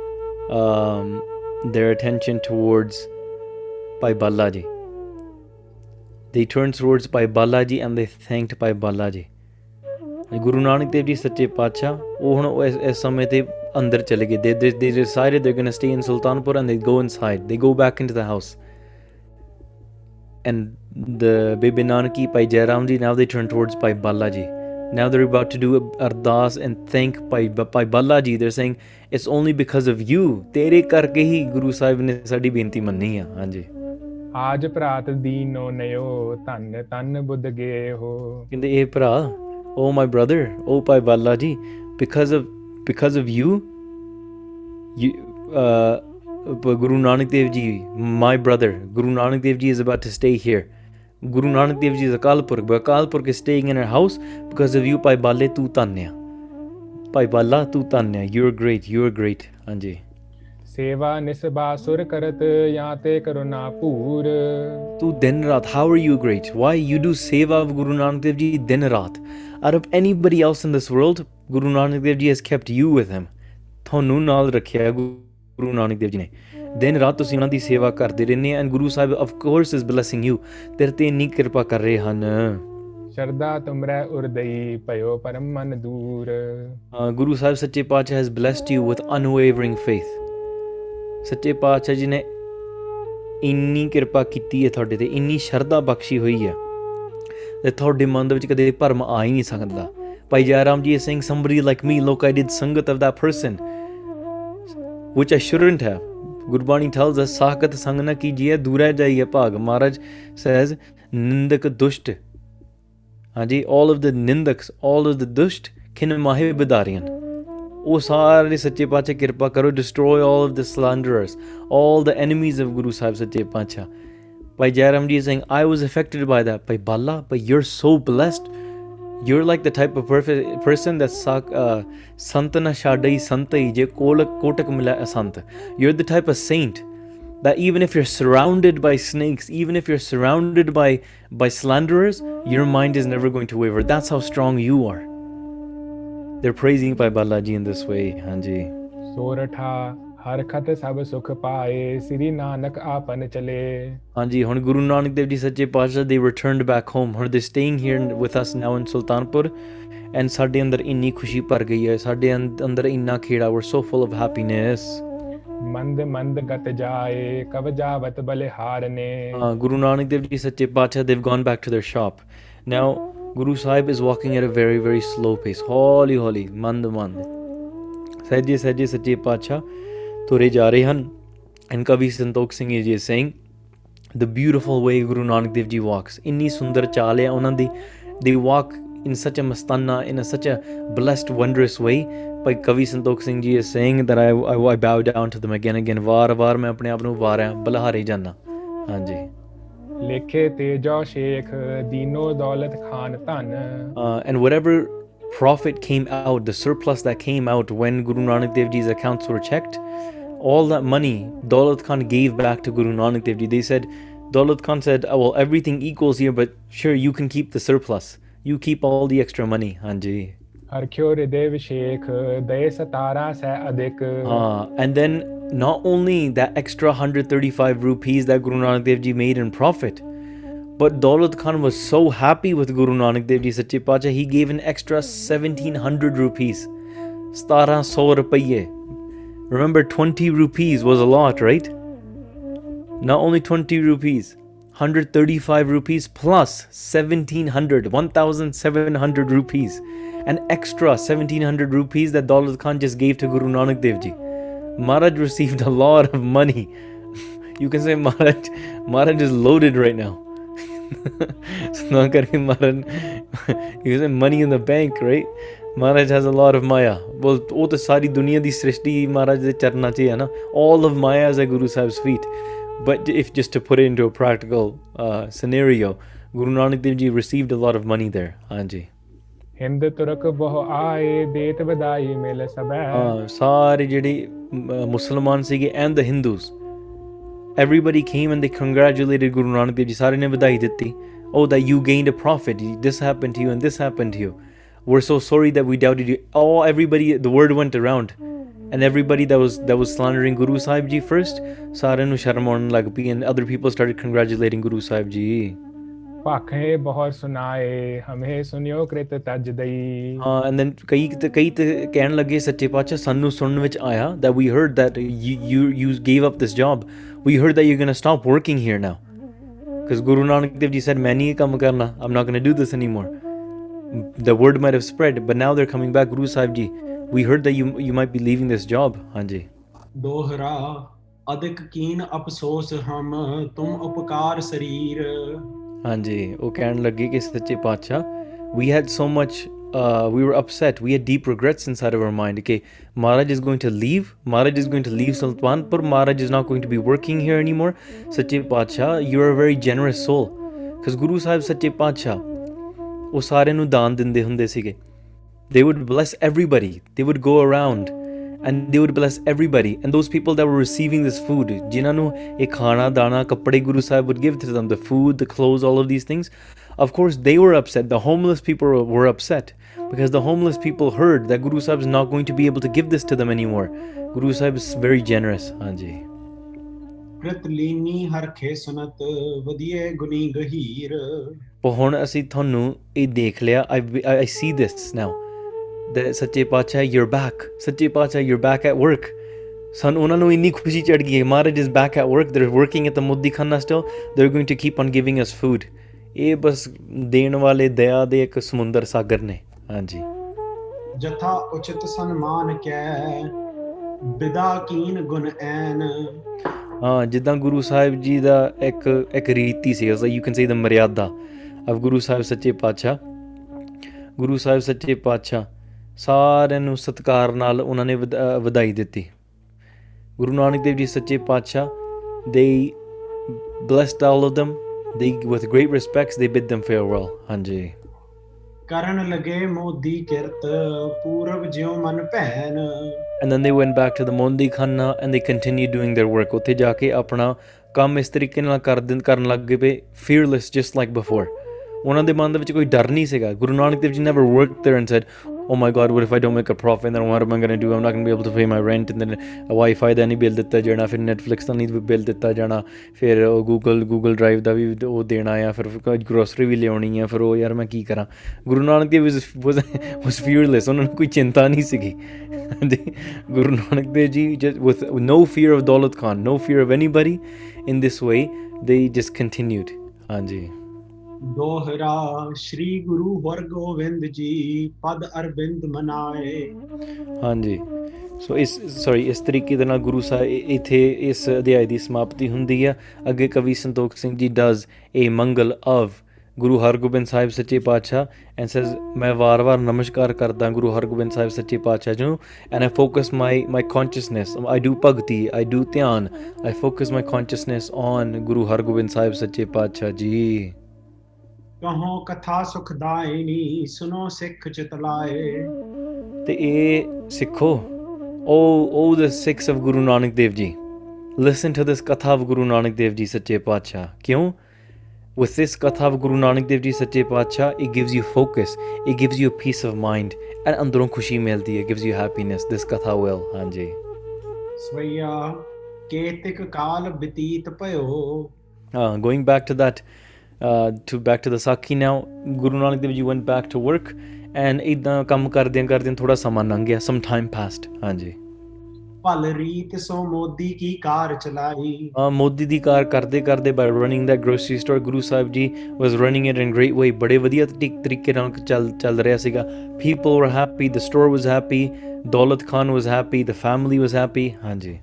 um, their attention towards Pai Balaji. They turned towards Pai Balaji and they thanked Pai Balaji. ਗੁਰੂ ਨਾਨਕ ਦੇਵ ਜੀ ਸੱਚੇ ਪਾਤਸ਼ਾਹ ਉਹ ਹੁਣ ਉਹ ਇਸ ਇਸ ਸਮੇਂ ਤੇ ਅੰਦਰ ਚਲੇ ਗਏ they, they, they decided they're going to stay in Sultanpur and they go inside they go back into the house and the Bibi Nanaki Pai Jairam ji now they turn towards Pai Balaji now they're about to do ardas and thank Pai, Pai Balaji they're saying it's only because of you ਤੇਰੇ ਕਰਕੇ ਹੀ ਗੁਰੂ ਸਾਹਿਬ ਨੇ ਸਾਡੀ ਬੇਨਤੀ ਮੰਨੀ ਆ ਹਾਂਜੀ ਆਜ ਭਰਾਤ ਦੀਨੋ ਨਯੋ ਧੰਨ ਤਨ ਬੁੱਧ ਗਏ ਹੋ ਕਹਿੰਦੇ, ਇਹ ਭਰਾ ਓ my brother O Bhai Bala ji because of because of you you Guru Nanak Dev ji my brother Guru Nanak Dev ji is about to stay here Guru Nanak Dev ji ਜ਼ਕਾਲਪੁਰ ਬਕਾਲਪੁਰ is staying in a house because of you Bhai ਬਾਲੇ, ਤੂੰ ਧੰਨਿਆ। ਭਾਈ ਬਾਲਾ, ਤੂੰ ਧੰਨਿਆ you are great you are great ਹਾਂਜੀ। ਸੇਵਾ ਨਿਸਬਾ ਸੁਰ ਕਰਤ ਜਾਂ ਤੇ ਕਰੁਣਾ ਪੂਰ ਤੂੰ ਦਿਨ ਰਾਤ how are you great why you do seva of Guru Nanak Dev Ji ਦਿਨ ਰਾਤ out of anybody else in this world Guru Nanak Dev Ji has kept you with him ਤੁਹਾਨੂੰ ਨਾਲ ਰੱਖਿਆ ਗੁਰੂ ਨਾਨਕ ਦੇਵ ਜੀ ਨੇ ਦਿਨ ਰਾਤ ਤੁਸੀਂ ਉਹਨਾਂ ਦੀ ਸੇਵਾ ਕਰਦੇ ਰਹਿੰਦੇ and Guru Sahib of course is blessing you ਤੇਰੇ ਤੇ ਇੰਨੀ ਕਿਰਪਾ ਕਰ ਰਹੇ ਹਨ ਸ਼ਰਦਾ ਤੁਮਰੈ ਉਰਦਈ ਭਇਓ ਪਰਮ ਮਨ ਦੂਰ Uh, Sache Pacha has blessed you with unwavering faith. ਸੱਚੇ ਪਾਤਸ਼ਾਹ ਜੀ ਨੇ ਇੰਨੀ ਕਿਰਪਾ ਕੀਤੀ ਹੈ ਤੁਹਾਡੇ ਤੇ ਇੰਨੀ ਸ਼ਰਧਾ ਬਖਸ਼ੀ ਹੋਈ ਹੈ ਤੇ ਤੁਹਾਡੇ ਮਨ ਦੇ ਵਿੱਚ ਕਦੇ ਭਰਮ ਆ ਹੀ ਨਹੀਂ ਸਕਦਾ ਭਾਈ ਜੈਰਾਮ ਜੀ is saying somebody like me ਲੋਕ I did sangat of that person which I shouldn't have. Gurbani tells us, Sakat Sangana kijiye, dura jaiye bhag. Maharaj says, Nindak dusht. Haji, all of the nindaks, all of the dusht, kin mahe bidariyan. ਉਹ ਸਾਰੇ ਸੱਚੇ ਪਾਤਸ਼ਾਹ ਕਿਰਪਾ ਕਰੋ destroy all of the slanderers all the enemies of Guru Sahib ਸੱਚੇ ਪਾਤਸ਼ਾਹ ਭਾਈ ਜੈਰਾਮ ਜੀ is saying I was affected by that Bhai Bala but you're so blessed you're like the type of perfect person that sak uh, ਸੰਤ ਨਾ ਛਾੜਈ ਸੰਤਈ ਜੇ ਕੋਲ ਕੋਟਕ ਮਿਲਾ ਸੰਤ you're the type of saint that even if you're surrounded by snakes even if you're surrounded by by slanderers your mind is never going to waver that's how strong you are They're praising Bhai Balaji in this way, Hanji. Soratha ਹਰਖਤ ਸਭ ਸੁਖ ਪਾਏ ਸ੍ਰੀ ਨਾਨਕ ਆਪਨ ਚਲੇ ਹਾਂਜੀ ਹੁਣ ਗੁਰੂ ਨਾਨਕ ਦੇਵ ਜੀ ਸੱਚੇ ਪਾਤਸ਼ਾਹ ਦੇ ਰਿਟਰਨਡ ਬੈਕ ਹੋਮ ਹੁਣ they staying here with us now in Sultanpur and ਸਾਡੇ ਅੰਦਰ ਇੰਨੀ ਖੁਸ਼ੀ ਭਰ ਗਈ ਹੈ ਸਾਡੇ ਅੰਦਰ ਇੰਨਾ ਖੇੜਾ ਵਰ ਸੋ ਫੁੱਲ ਆਫ ਹੈਪੀਨੈਸ ਮੰਦ ਮੰਦ ਗਤ ਜਾਏ ਕਬ ਜਾਵਤ ਬਲੇ ਹਾਰਨੇ ਹਾਂ ਗੁਰੂ ਨਾਨਕ ਦੇਵ ਜੀ ਸੱਚੇ ਪਾਤਸ਼ਾਹ they've gone back to their shop now Guru Sahib is walking at a very, very slow pace. Holy, holy, mand, mand. Saje, Saje, Sache Pacha, Ture Ja rahe han. And Kavi Santokh Singh Ji is saying, the beautiful way Guru Nanak Dev Ji walks. Inni sundar chaal hai ਉਹਨਾਂ ਦੀ. They walk in such a mastana, in a, such a blessed, wondrous way. But Kavi Santokh Singh Ji is saying that I, I, I bow down to them again and again. ਵਾਰ ਵਾਰ ਮੈਂ ਆਪਣੇ ਆਪ ਨੂੰ ਵਾਰਿਆ ਬਲਹਾਰੇ ਜਾਨਾ ਹਾਂਜੀ ਲੇਖੇ ਤੇਜੋ ਸ਼ੇਖ ਦੀਨੋ ਦੌਲਤ ਖਾਨ ਧਨ uh, and whatever profit came out, the surplus that came out when Guru Nanak Dev Ji's accounts were checked, all that money Daulat Khan gave back to Guru Nanak Dev Ji. They said, Daulat Khan said, oh, well, everything equals here, but sure, you can keep the surplus. You keep all the extra money, Hanji. Ah, and then not only that extra 135 rupees that Guru Nanak Dev Ji made in profit but Daulat Khan was so happy with Guru Nanak Dev Ji achievement, Pacha he gave an extra 1700 rupees. 1700 rupaye remember 20 rupees was a lot right? Not only 20 rupees. 135 rupees plus 1700 1700 rupees an extra 1700 rupees that Daulat Khan just gave to Guru Nanak Dev Ji Maharaj received a lot of money you can say Maharaj Maharaj is loaded right now so not getting Maharaj you can say money in the bank right Maharaj has a lot of Maya. Well, all the sari dunya di srishti Maharaj de charna chahiye na. All of Maya is at Guru Sahib's feet. But if just to put it into a practical uh, scenario, Guru Nanak Dev Ji received a lot of money there. Anji. Hind ਤੁਰਕ ਬਹੁ ਆਏ ਦੇਤ ਵਧਾਈ ਮਿਲ ਸਬੈ Uh, ਸਾਰੇ ਜਿਹੜੇ uh, ਮੁਸਲਮਾਨ ਸੀਗੇ and the Hindus everybody came and they congratulated Guru Nanak Dev Ji ਸਾਰੇ ਨੇ ਵਧਾਈ ਦਿੱਤੀ oh that you gained a profit this happened to you and this happened to you we're so sorry that we doubted you oh everybody the word went around and everybody that was that was slandering Guru Sahib Ji first ਸਾਰਿਆਂ ਨੂੰ ਸ਼ਰਮ ਆਉਣ ਲੱਗ ਪਈ and other people started congratulating Guru Sahib Ji ਭਾਖੇ ਬਹੁਤ ਸੁਨਾਏ ਹਮੇ ਸੁਨਿਓ ਕ੍ਰਿਤ ਤਜ ਦਈ ਹਾਂ ਐਂਡ ਦੈਨ ਕਈ ਤੇ ਕਈ ਤੇ ਕਹਿਣ ਲੱਗੇ ਸੱਚੇ ਪਾਤਸ਼ਾਹ ਸਾਨੂੰ ਸੁਣਨ ਵਿੱਚ ਆਇਆ that we heard that you you you gave up this job we heard that you're going to stop working here now because Guru Nanak Dev Ji said ਮੈਂ ਨਹੀਂ ਇਹ ਕੰਮ ਕਰਨਾ I'm not going to do this anymore the word might have spread but now they're coming back Guru Sahib Ji We heard that you you might be leaving this job ਹਾਂਜੀ ਦੋਹਰਾ ਅਧਿਕ ਕੀਨ ਅਫਸੋਸ ਹਮ ਤੁਮ ਉਪਕਾਰ ਸਰੀਰ ਹਾਂਜੀ ਉਹ ਕਹਿਣ ਲੱਗੇ ਕਿ ਸੱਚੇ ਪਾਤਸ਼ਾਹ we had so much uh, we were upset we had deep regrets inside of our mind okay Maharaj is going to leave Maharaj is going to leave Sultanpur Maharaj is not going to be working here anymore ਸੱਚੇ ਪਾਤਸ਼ਾਹ you are a very generous soul because Guru Sahib ਸੱਚੇ ਪਾਤਸ਼ਾਹ ਉਹ ਸਾਰਿਆਂ ਨੂੰ ਦਾਨ ਦਿੰਦੇ ਹੁੰਦੇ ਸੀਗੇ they would bless everybody they would go around and they would bless everybody and those people that were receiving this food ਜਿਨ੍ਹਾਂ ਨੂੰ ਇਹ ਖਾਣਾ ਦਾਣਾ ਕੱਪੜੇ Guru Sahib would give to them the food the clothes all of these things of course they were upset the homeless people were- were upset because the homeless people heard that Guru Sahib is not going to be able to give this to them anymore Guru Sahib is very generous ਹਾਂਜੀ ਕ੍ਰਿਤ ਲੀਨੀ ਹਰਖੇ ਸੁਨਤ ਵਧੀਏ ਗੁਨੀ ਗਹੀਰ ਪਰ ਹੁਣ ਅਸੀਂ ਤੁਹਾਨੂੰ ਇਹ ਦੇਖ ਲਿਆ I I see this that ਸੱਚੇ ਪਾਤਸ਼ਾਹ you're back. ਸੱਚੇ ਪਾਤਸ਼ਾਹ you're back at work. ਸਾਨੂੰ ਉਹਨਾਂ ਨੂੰ ਇੰਨੀ ਖੁਸ਼ੀ ਚੜ ਗਈ ਹੈ ਮਹਾਰਾਜ is back at work they're working at the Modi ਖਾਨਾ still they're going to keep on giving us food. ਇਹ ਬਸ ਦੇਣ ਵਾਲੇ ਦਇਆ ਦੇ ਇੱਕ ਸਮੁੰਦਰ ਸਾਗਰ ਨੇ। ਹਾਂਜੀ। ਜਥਾ ਉਚਿਤ ਸਨਮਾਨ ਕੈ ਬਿਦਾ ਕੀਨ ਗੁਣ ਐਨ। ਹਾਂ ਜਿੱਦਾਂ ਗੁਰੂ ਸਾਹਿਬ ਜੀ ਦਾ ਇੱਕ ਇੱਕ ਰੀਤੀ ਸੀ ਉਸ you can say the maryada of Guru Sahib ਸੱਚੇ ਪਾਤਸ਼ਾਹ। ਗੁਰੂ ਸਾਹਿਬ ਸੱਚੇ ਪਾਤਸ਼ਾਹ। ਸਾਰਿਆਂ ਨੂੰ ਸਤਿਕਾਰ ਨਾਲ ਉਹਨਾਂ ਨੇ ਵਧਾਈ ਦਿੱਤੀ ਗੁਰੂ ਨਾਨਕ ਦੇਵ ਜੀ ਸੱਚੇ ਪਾਤਸ਼ਾਹ they blessed all of them they with great respects they bid them farewell ਹਾਂਜੀ ਕਰਨ ਲਗੇ ਮੋਦੀ ਕਿਰਤ ਪੂਰਬ ਜਿਉ ਮਨ ਭੈਨ and then they went back to the Mondi Khanna and they continued doing their work ਉੱਥੇ ਜਾ ਕੇ ਆਪਣਾ ਕੰਮ ਇਸ ਤਰੀਕੇ ਨਾਲ ਕਰ ਦਿੰ ਕਰਨ ਲੱਗ ਗਏ ਪਏ fearless just like before ਉਹਨਾਂ ਦੇ ਮਨ ਦੇ ਵਿੱਚ ਕੋਈ ਡਰ ਨਹੀਂ ਸੀਗਾ ਗੁਰੂ ਨਾਨਕ ਦੇਵ ਜੀ never worked there and said oh my god what if i don't make a profit then what am i going to do i'm not going to be able to pay my rent and then wifi ਦਾ ਨਹੀਂ bill ਦਿੱਤਾ ਜਾਣਾ ਫਿਰ Netflix ਦਾ ਨਹੀਂ bill ਦਿੱਤਾ ਜਾਣਾ ਫਿਰ ਉਹ Google Google drive ਦਾ ਵੀ ਉਹ ਦੇਣਾ ਆ ਫਿਰ ਗਰੋਸਰੀ ਵੀ ਲਿਆਉਣੀ ਆ ਫਿਰ ਉਹ ਯਾਰ ਮੈਂ ਕੀ ਕਰਾਂ ਗੁਰੂ ਨਾਨਕ ਦੇਵ ਵਾਸ ਵਾਸ ਫੀਅਰਲੈਸ ਉਹਨਾਂ ਨੂੰ ਕੋਈ ਚਿੰਤਾ ਨਹੀਂ ਸੀਗੀ Guru Nanak Dev ji with no fear of Daulat Khan no fear of anybody in this way they just continued ਹਾਂਜੀ ਦੋਹਰਾ, ਸ਼੍ਰੀ ਗੁਰੂ ਹਰਗੋਬਿੰਦ ਜੀ, ਪਦ ਅਰਬਿੰਦ ਮਨਾਏ। ਹਾਂਜੀ। ਸੋ ਇਸ ਸੌਰੀ ਇਸ ਤਰੀਕੇ ਦੇ ਨਾਲ ਗੁਰੂ ਸਾਹਿਬ ਇ- ਇੱਥੇ ਇਸ ਅਧਿਆਇ ਦੀ ਸਮਾਪਤੀ ਹੁੰਦੀ ਆ। ਅੱਗੇ ਕਵੀ ਸੰਤੋਖ ਸਿੰਘ ਜੀ ਡਜ਼ ਏ ਮੰਗਲ of ਗੁਰੂ ਹਰਗੋਬਿੰਦ ਸਾਹਿਬ ਸੱਚੇ ਪਾਤਸ਼ਾਹ ਐਂਡ ਸੇਜ਼ ਮੈਂ ਵਾਰ-ਵਾਰ ਨਮਸਕਾਰ ਕਰਦਾ ਗੁਰੂ ਹਰਗੋਬਿੰਦ ਸਾਹਿਬ ਸੱਚੇ ਪਾਤਸ਼ਾਹ ਜੀ ਨੂੰ and I focus my my consciousness I do bhakti I do dhyan I focus my consciousness on Guru Hargobind Sahib ਸੱਚੇ ਪਾਤਸ਼ਾਹ ਜੀ। ਕਹੋ ਕਥਾ ਸੁਖਦਾਇਨੀ ਸੁਨੋ ਸਿੱਖ ਚਿਤਲਾਏ ਤੇ ਇਹ ਸਿੱਖੋ oh oh the Sikhs of Guru Nanak Dev ji listen to ਦਿਸ ਕਥਾ ਆਫ ਗੁਰੂ ਨਾਨਕ ਦੇਵ ਜੀ ਸੱਚੇ ਪਾਤਸ਼ਾਹ ਕਿਉਂ with this katha of Guru Nanak Dev Ji Sache Paatshah, it gives you focus, it gives you peace of mind, and ਅੰਦਰੋਂ ਖੁਸ਼ੀ ਮਿਲਦੀ ਹੈ, gives you happiness. This katha will, ਹਾਂਜੀ ਸਵਈਆ ਕੇਤਿਕ ਕਾਲ ਬਤੀਤ ਭਇਓ Uh, going back to that, uh, to back to the Sakhi now, Guru Nanak Dev Ji went back to work, and ਇਦਾਂ ਕੰਮ ਕਰਦਿਆਂ ਕਰਦਿਆਂ ਥੋੜਾ ਸਮਾਂ ਲੰਘ ਗਿਆ, some time passed, ਹਾਂਜੀ ਭਲ ਰੀਤ ਸੋ ਮੋਦੀ ਕੀ ਕਾਰ ਚਲਾਈ uh, ਮੋਦੀ ਦੀ ਕਾਰ ਕਰਦੇ ਕਰਦੇ by running that grocery store ਗੁਰੂ ਸਾਹਿਬ ਜੀ was running it in great way ਬੜੇ ਵਧੀਆ ਤਰੀ- ਤਰੀਕੇ ਨਾਲ ਚੱਲ ਚੱਲ ਰਿਹਾ ਸੀਗਾ people were happy the store was happy Daulat Khan was happy the family was happy ਹਾਂਜੀ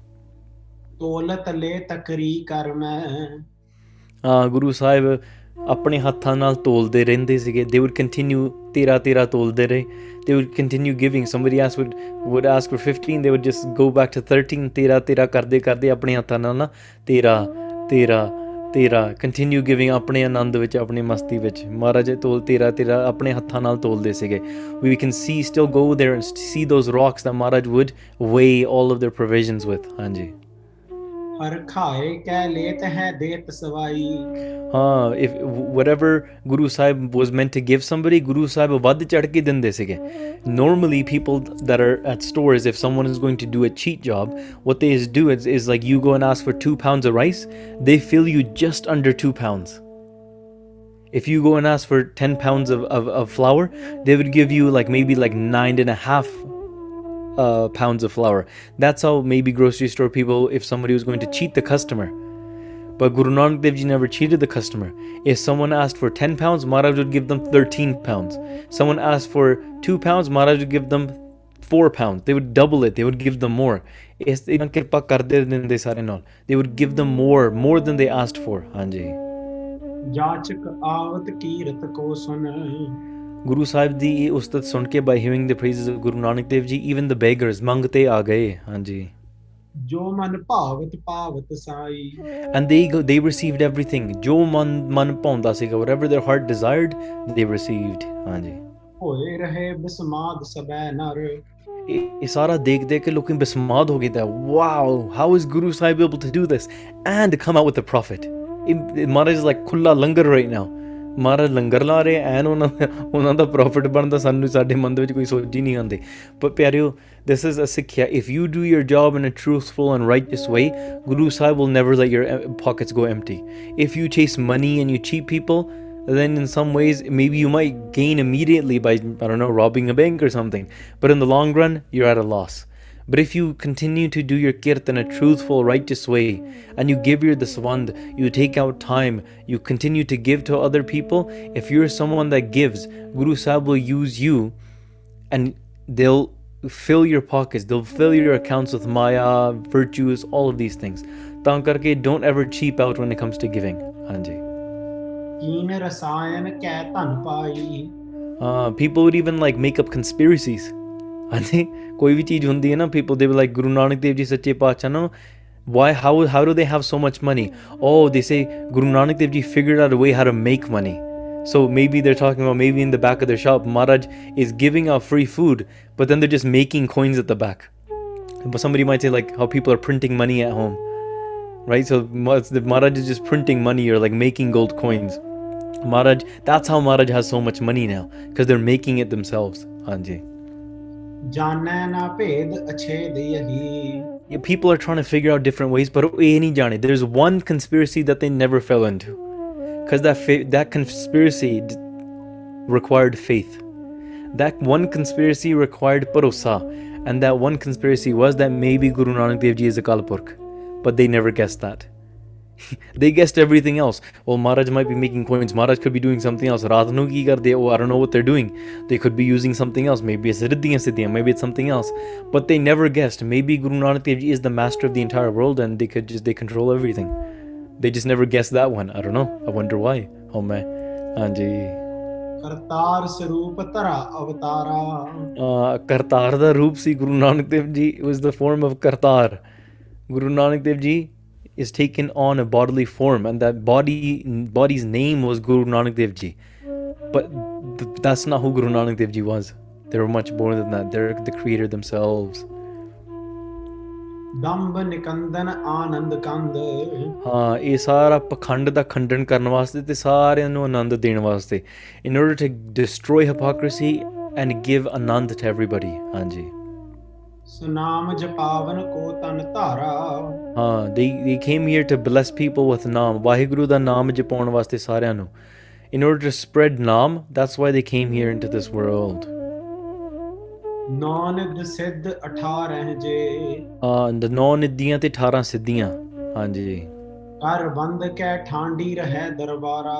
ਤੋਲਤ ਲੈ ਤਕਰੀ ਕਰ ਮੈਂ uh, ਗੁਰੂ ਸਾਹਿਬ ਆਪਣੇ ਹੱਥਾਂ ਨਾਲ ਤੋਲਦੇ ਰਹਿੰਦੇ ਸੀਗੇ they would continue ਤੇਰਾ ਤੇਰਾ ਤੋਲਦੇ ਰਹੇ they would continue giving somebody else would would ask for 15 they would just go back to 13 ਤੇਰਾ ਤੇਰਾ ਕਰਦੇ ਕਰਦੇ ਆਪਣੇ ਹੱਥਾਂ ਨਾਲ ਨਾ ਤੇਰਾ ਤੇਰਾ ਤੇਰਾ ਕੰਟੀਨਿਊ ਗਿਵਿੰਗ ਆਪਣੇ ਆਨੰਦ ਵਿੱਚ ਆਪਣੀ ਮਸਤੀ ਵਿੱਚ ਮਹਾਰਾਜ ਤੋਲ ਤੇਰਾ ਤੇਰਾ ਆਪਣੇ ਹੱਥਾਂ ਨਾਲ ਤੋਲਦੇ ਸੀਗੇ we can see still go there and see those rocks that Maharaj would weigh all of their provisions with ਹਾਂਜੀ ਹਰ ਖਾਏ ਕਹਿ ਲੇਤ ਹੈ ਦੇਤ ਸਵਾਈ ਹਾਂ if whatever Guru Sahib was meant to give somebody Guru Sahib ਵੱਧ ਚੜ ਕੇ ਦਿੰਦੇ ਸੀਗੇ normally people that are at stores if someone is going to do a cheat job what they do is, is like you go and ask for two pounds of rice they fill you just under two pounds if you go and ask for 10 pounds of, of, of flour they would give you like maybe like nine and a half uh, pounds of flour. That's how maybe grocery store people, if somebody was going to cheat the customer. But Guru Nanak Dev Ji never cheated the customer. If someone asked for 10 pounds, Maharaj would give them 13 pounds. Someone asked for 2 pounds, Maharaj would give them 4 pounds. They would double it, they would give them more. They would give them more, more than they asked for. Hanji. Guru Sahib ਦੀ ਇਹ ਉਸਤਤ ਸੁਣ ਕੇ by hearing the praises of Guru Nanak Dev ji even the ਬੇਗਰਸ ਮੰਗਤੇ ਆ ਗਏ। ਹਾਂਜੀ। ਜੋ ਮਨ ਭਾਵਤ ਭਾਵਤ ਸਾਈ। And ਦੇ ਦੇ ਰੀਸੀਵਡ एवरीथिंग ਜੋ ਮਨ ਮਨ ਪਾਉਂਦਾ ਸੀਗਾ whatever their heart desired they received ਹਾਂਜੀ। ਹੋਏ ਰਹੇ ਬਿਸਮਾਦ ਸਬੈ ਨਰ। ਇਹ ਸਾਰਾ ਦੇਖ ਦੇਖ ਕੇ ਲੋਕੀ ਬਿਸਮਾਦ ਹੋ ਗਏ ਤਾਂ wow how is Guru Sahib able to do this and come out with the profit Maharaj is like ਖੁੱਲਾ ਲੰਗਰ ਰਾਈਟ ਨਾਓ ਮਹਾਰਾਜ ਲੰਗਰ ਲਾ ਰਹੇ ਐਨ ਉਹਨਾਂ ਦਾ ਉਹਨਾਂ ਦਾ ਪ੍ਰੋਫਿਟ ਬਣਦਾ ਸਾਨੂੰ ਸਾਡੇ ਮਨ ਦੇ ਵਿੱਚ ਕੋਈ ਸੋਚ ਹੀ ਨਹੀਂ ਆਉਂਦੀ ਪਰ ਪਿਆਰਿਓ this is a ਸਿੱਖਿਆ if you do your job in a truthful and righteous way guru sahib will never let your uh, pockets go empty if you chase money and you cheat people then in some ways maybe you might gain immediately by i don't know robbing a bank or something but in the long run you're at a loss but if you continue to do your kirt in a truthful righteous way and you give your daswand you take out time you continue to give to other people if you're someone that gives guru sahib will use you and they'll fill your pockets they'll fill your accounts with maya virtues all of these things ਤਾਂ ਕਰਕੇ don't ever cheap out when it comes to giving ਹਾਂਜੀ ਕੀਨ ਰਸਾਇਣ ਕੈ ਧਨ ਪਾਈ uh, people would even like make up conspiracies ਹਾਂਜੀ ਕੋਈ ਵੀ ਚੀਜ਼ ਹੁੰਦੀ ਹੈ ਨਾ people they were like ਗੁਰੂ ਨਾਨਕ ਦੇਵ ਜੀ ਸੱਚੇ ਪਾਤਸ਼ਾਹ ਨਾ why how how do they have so much money oh they say guru nanak dev ji figured out a way how to make money so maybe they're talking about maybe in the back of their shop maharaj is giving out free food but then they're just making coins at the back but somebody might say like how people are printing money at home right so Ma- the maharaj is just printing money or like making gold coins Maharaj, that's how Maharaj has so much money now, because they're making it themselves. Hanji. Yeah, people are trying to figure out different ways, but there's one conspiracy that they never fell into. Because that, fa- that conspiracy d- required faith. That one conspiracy required parosa. And that one conspiracy was that maybe Guru Nanak Dev Ji is Akal Purkh. But they never guessed that. they guessed everything else. Well, Maharaj might be making coins. Maharaj could be doing something else. Raat nu ki karde? Oh, I don't know what they're doing. They could be using something else. Maybe it's riddhiyan siddhiyan. Maybe it's something else. But they never guessed. Maybe Guru Nanak Dev Ji is the master of the entire world, and they could just they control everything. They just never guessed that one. I don't know. I wonder why. Oh man. Anji. Kartar Sarup Dhara ਅਵਤਾਰਾ Uh, Kartar da roop si Guru Nanak Dev Ji was the form of Kartar. Guru Nanak Dev Ji is taken on a bodily form, and that body body's name was Guru Nanak Dev Ji. But th- that's not who Guru Nanak Dev Ji was. They were much more than that. They're the creator themselves. ਦੰਭ ਨਿਕੰਦਨ ਆਨੰਦ ਕੰਦ ਹਾਂ ਇਹ ਸਾਰਾ ਪਖੰਡ ਦਾ ਖੰਡਨ ਕਰਨ ਵਾਸਤੇ ਤੇ ਸਾਰਿਆਂ ਨੂੰ ਆਨੰਦ ਦੇਣ ਵਾਸਤੇ in order to destroy hypocrisy and give anand to everybody ਹਾਂਜੀ ਸੁਨਾਮ ਜਪਾਵਨ ਕੋ ਤਨ ਧਾਰਾ ਹਾਂ they they came here to bless people with ਨਾਮ ਵਾਹਿਗੁਰੂ ਦਾ ਨਾਮ ਜਪਾਉਣ ਵਾਸਤੇ ਸਾਰਿਆਂ ਨੂੰ in order to spread ਨਾਮ that's why they came here into this world ਨੌਨਿਦ ਸਿੱਧ 18 ਜੇ ਹਾਂ the ਨੌ ਨਿੱਧੀਆਂ ਤੇ 18 ਸਿੱਧੀਆਂ ਹਾਂਜੀ ਕਰ ਬੰਦ ਕੈ ਠਾਂਡੀ ਰਹਿ Darbara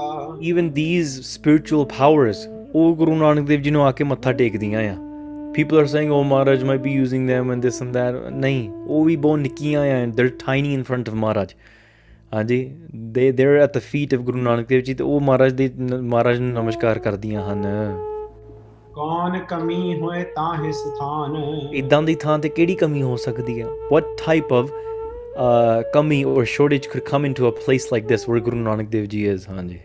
even these spiritual powers ਉਹ ਗੁਰੂ ਨਾਨਕ ਦੇਵ ਜੀ ਨੂੰ ਆ ਕੇ ਮੱਥਾ ਟੇਕਦੀਆਂ ਆ people are saying oh maharaj might be using them and this and that ਨਹੀਂ ਉਹ ਵੀ ਬਹੁਤ ਨਿੱਕੀਆਂ ਆ and they're tiny in front of maharaj ਹਾਂਜੀ they they're at the feet of ਗੁਰੂ ਨਾਨਕ ਦੇਵ ਜੀ ਤੇ ਉਹ ਮਹਾਰਾਜ ਦੇ ਮਹਾਰਾਜ ਨੂੰ ਨਮਸਕਾਰ ਕਰਦੀਆਂ ਹਨ ਕੌਣ ਕਮੀ ਹੋਏ ਤਾਹਿ ਸਥਾਨ ਇਦਾਂ ਦੀ ਥਾਂ ਤੇ ਕਿਹੜੀ ਕਮੀ ਹੋ ਸਕਦੀ ਆ what type of uh, ਕਮੀ or shortage could come into a place like this where ਗੁਰੂ ਨਾਨਕ ਦੇਵ ਜੀ is ਹਾਂਜੀ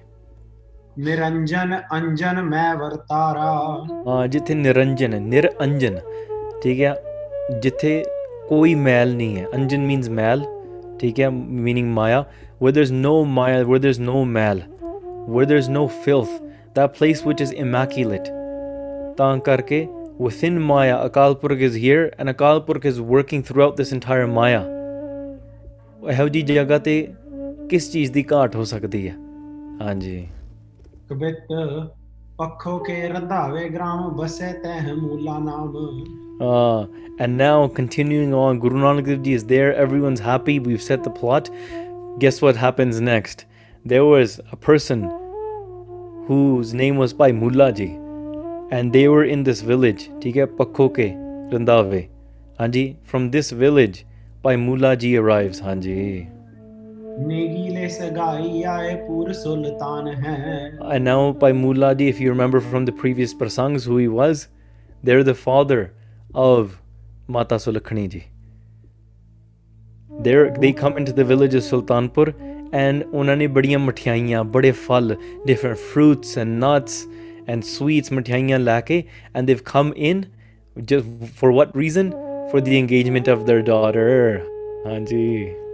ਨਿਰੰਜਨ ਅੰਜਨ ਮੈਂ ਵਰਤਾਰਾ ਹਾਂ ਜਿੱਥੇ ਨਿਰੰਜਨ ਹੈ ਨਿਰਅੰਜਨ ਠੀਕ ਹੈ ਜਿੱਥੇ ਕੋਈ ਮੈਲ ਨਹੀਂ ਹੈ ਅੰਜਨ ਮੀਨਸ ਮੈਲ ਠੀਕ ਹੈ meaning Maya where there's no maya where there's no mal where there's no filth that place which is immaculate ਤਾਂ ਕਰਕੇ within maya akal purkh is here and akal purkh is working throughout this entire maya ਇਹੋ ਜੀ ਜਗ੍ਹਾ ਤੇ ਕਿਸ ਚੀਜ਼ ਦੀ ਘਾਟ ਹੋ ਸਕਦੀ ਹੈ ਹਾਂਜੀ ਪੱਖੋ ਕੇ ਰੰਧਾਵੇ ਗ੍ਰਾਮ ਮੂਲਾ ਨਾਮ Uh, and now, continuing on, Guru Nanak Dev Ji is there, everyone's happy, we've set the plot. Guess what happens next? There was a person whose name was Bhai Mulaji, and they were in this village, Pakoke Randave. Hanji, from this village, Bhai Mulaji arrives, Hanji. And now Bhai Mulaji, if you remember from the previous prasangs who he was, they're the father of Mata Sulakhani ji. They're, they come into the village of Sultanpur and unani badiya ਬੜੀਆਂ ਮਠਿਆਈਆਂ ਬੜੇ different fruits and nuts and sweets ਮਠਿਆਈਆਂ lake, and they've come in just for what reason? For the engagement of their daughter. ਹਾਂਜੀ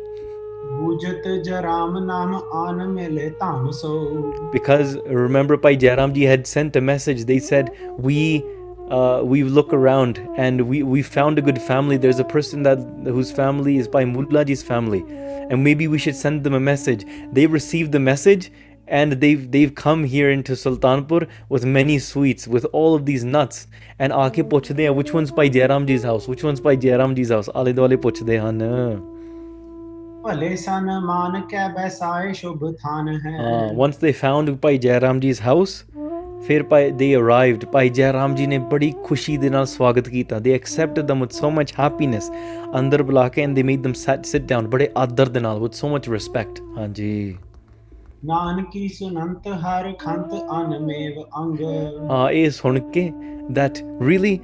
because remember Bhai Jairamji had sent a message they said we uh, we look around and we, we found a good family. There's a person that whose family is Bhai Mulaji's family, and maybe we should send them a message. They received the message and they've they've come here into Sultanpur with many sweets, with all of these nuts. And aake pochde which one's Bhai Jairamji's house, which one's Bhai Jairamji's house. Aale dole pochde han. ਭਲੇ ਸਨ ਮਾਨ ਕੈ ਬੈਸਾਏ ਸ਼ੁਭ ਥਾਨ ਹੈ Uh, once they found Pai Jairam ji's house, ਫਿਰ ਭਾਈ they arrived ਭਾਈ ਜੈਰਾਮ ਜੀ ਨੇ ਬੜੀ ਖੁਸ਼ੀ ਦੇ ਨਾਲ ਸਵਾਗਤ ਕੀਤਾ they accepted them with so much happiness ਅੰਦਰ ਬੁਲਾ ਕੇ and they made them sit, sit down ਬੜੇ ਆਦਰ ਦੇ ਨਾਲ with so much respect ਹਾਂਜੀ ਨਾਨਕੀ ਸੁਨੰਤ ਹਰ ਖੰਤ ਅਨ ਮੇਵ ਅੰਗ ਹਾਂ ਇਹ ਸੁਣ ਕੇ that really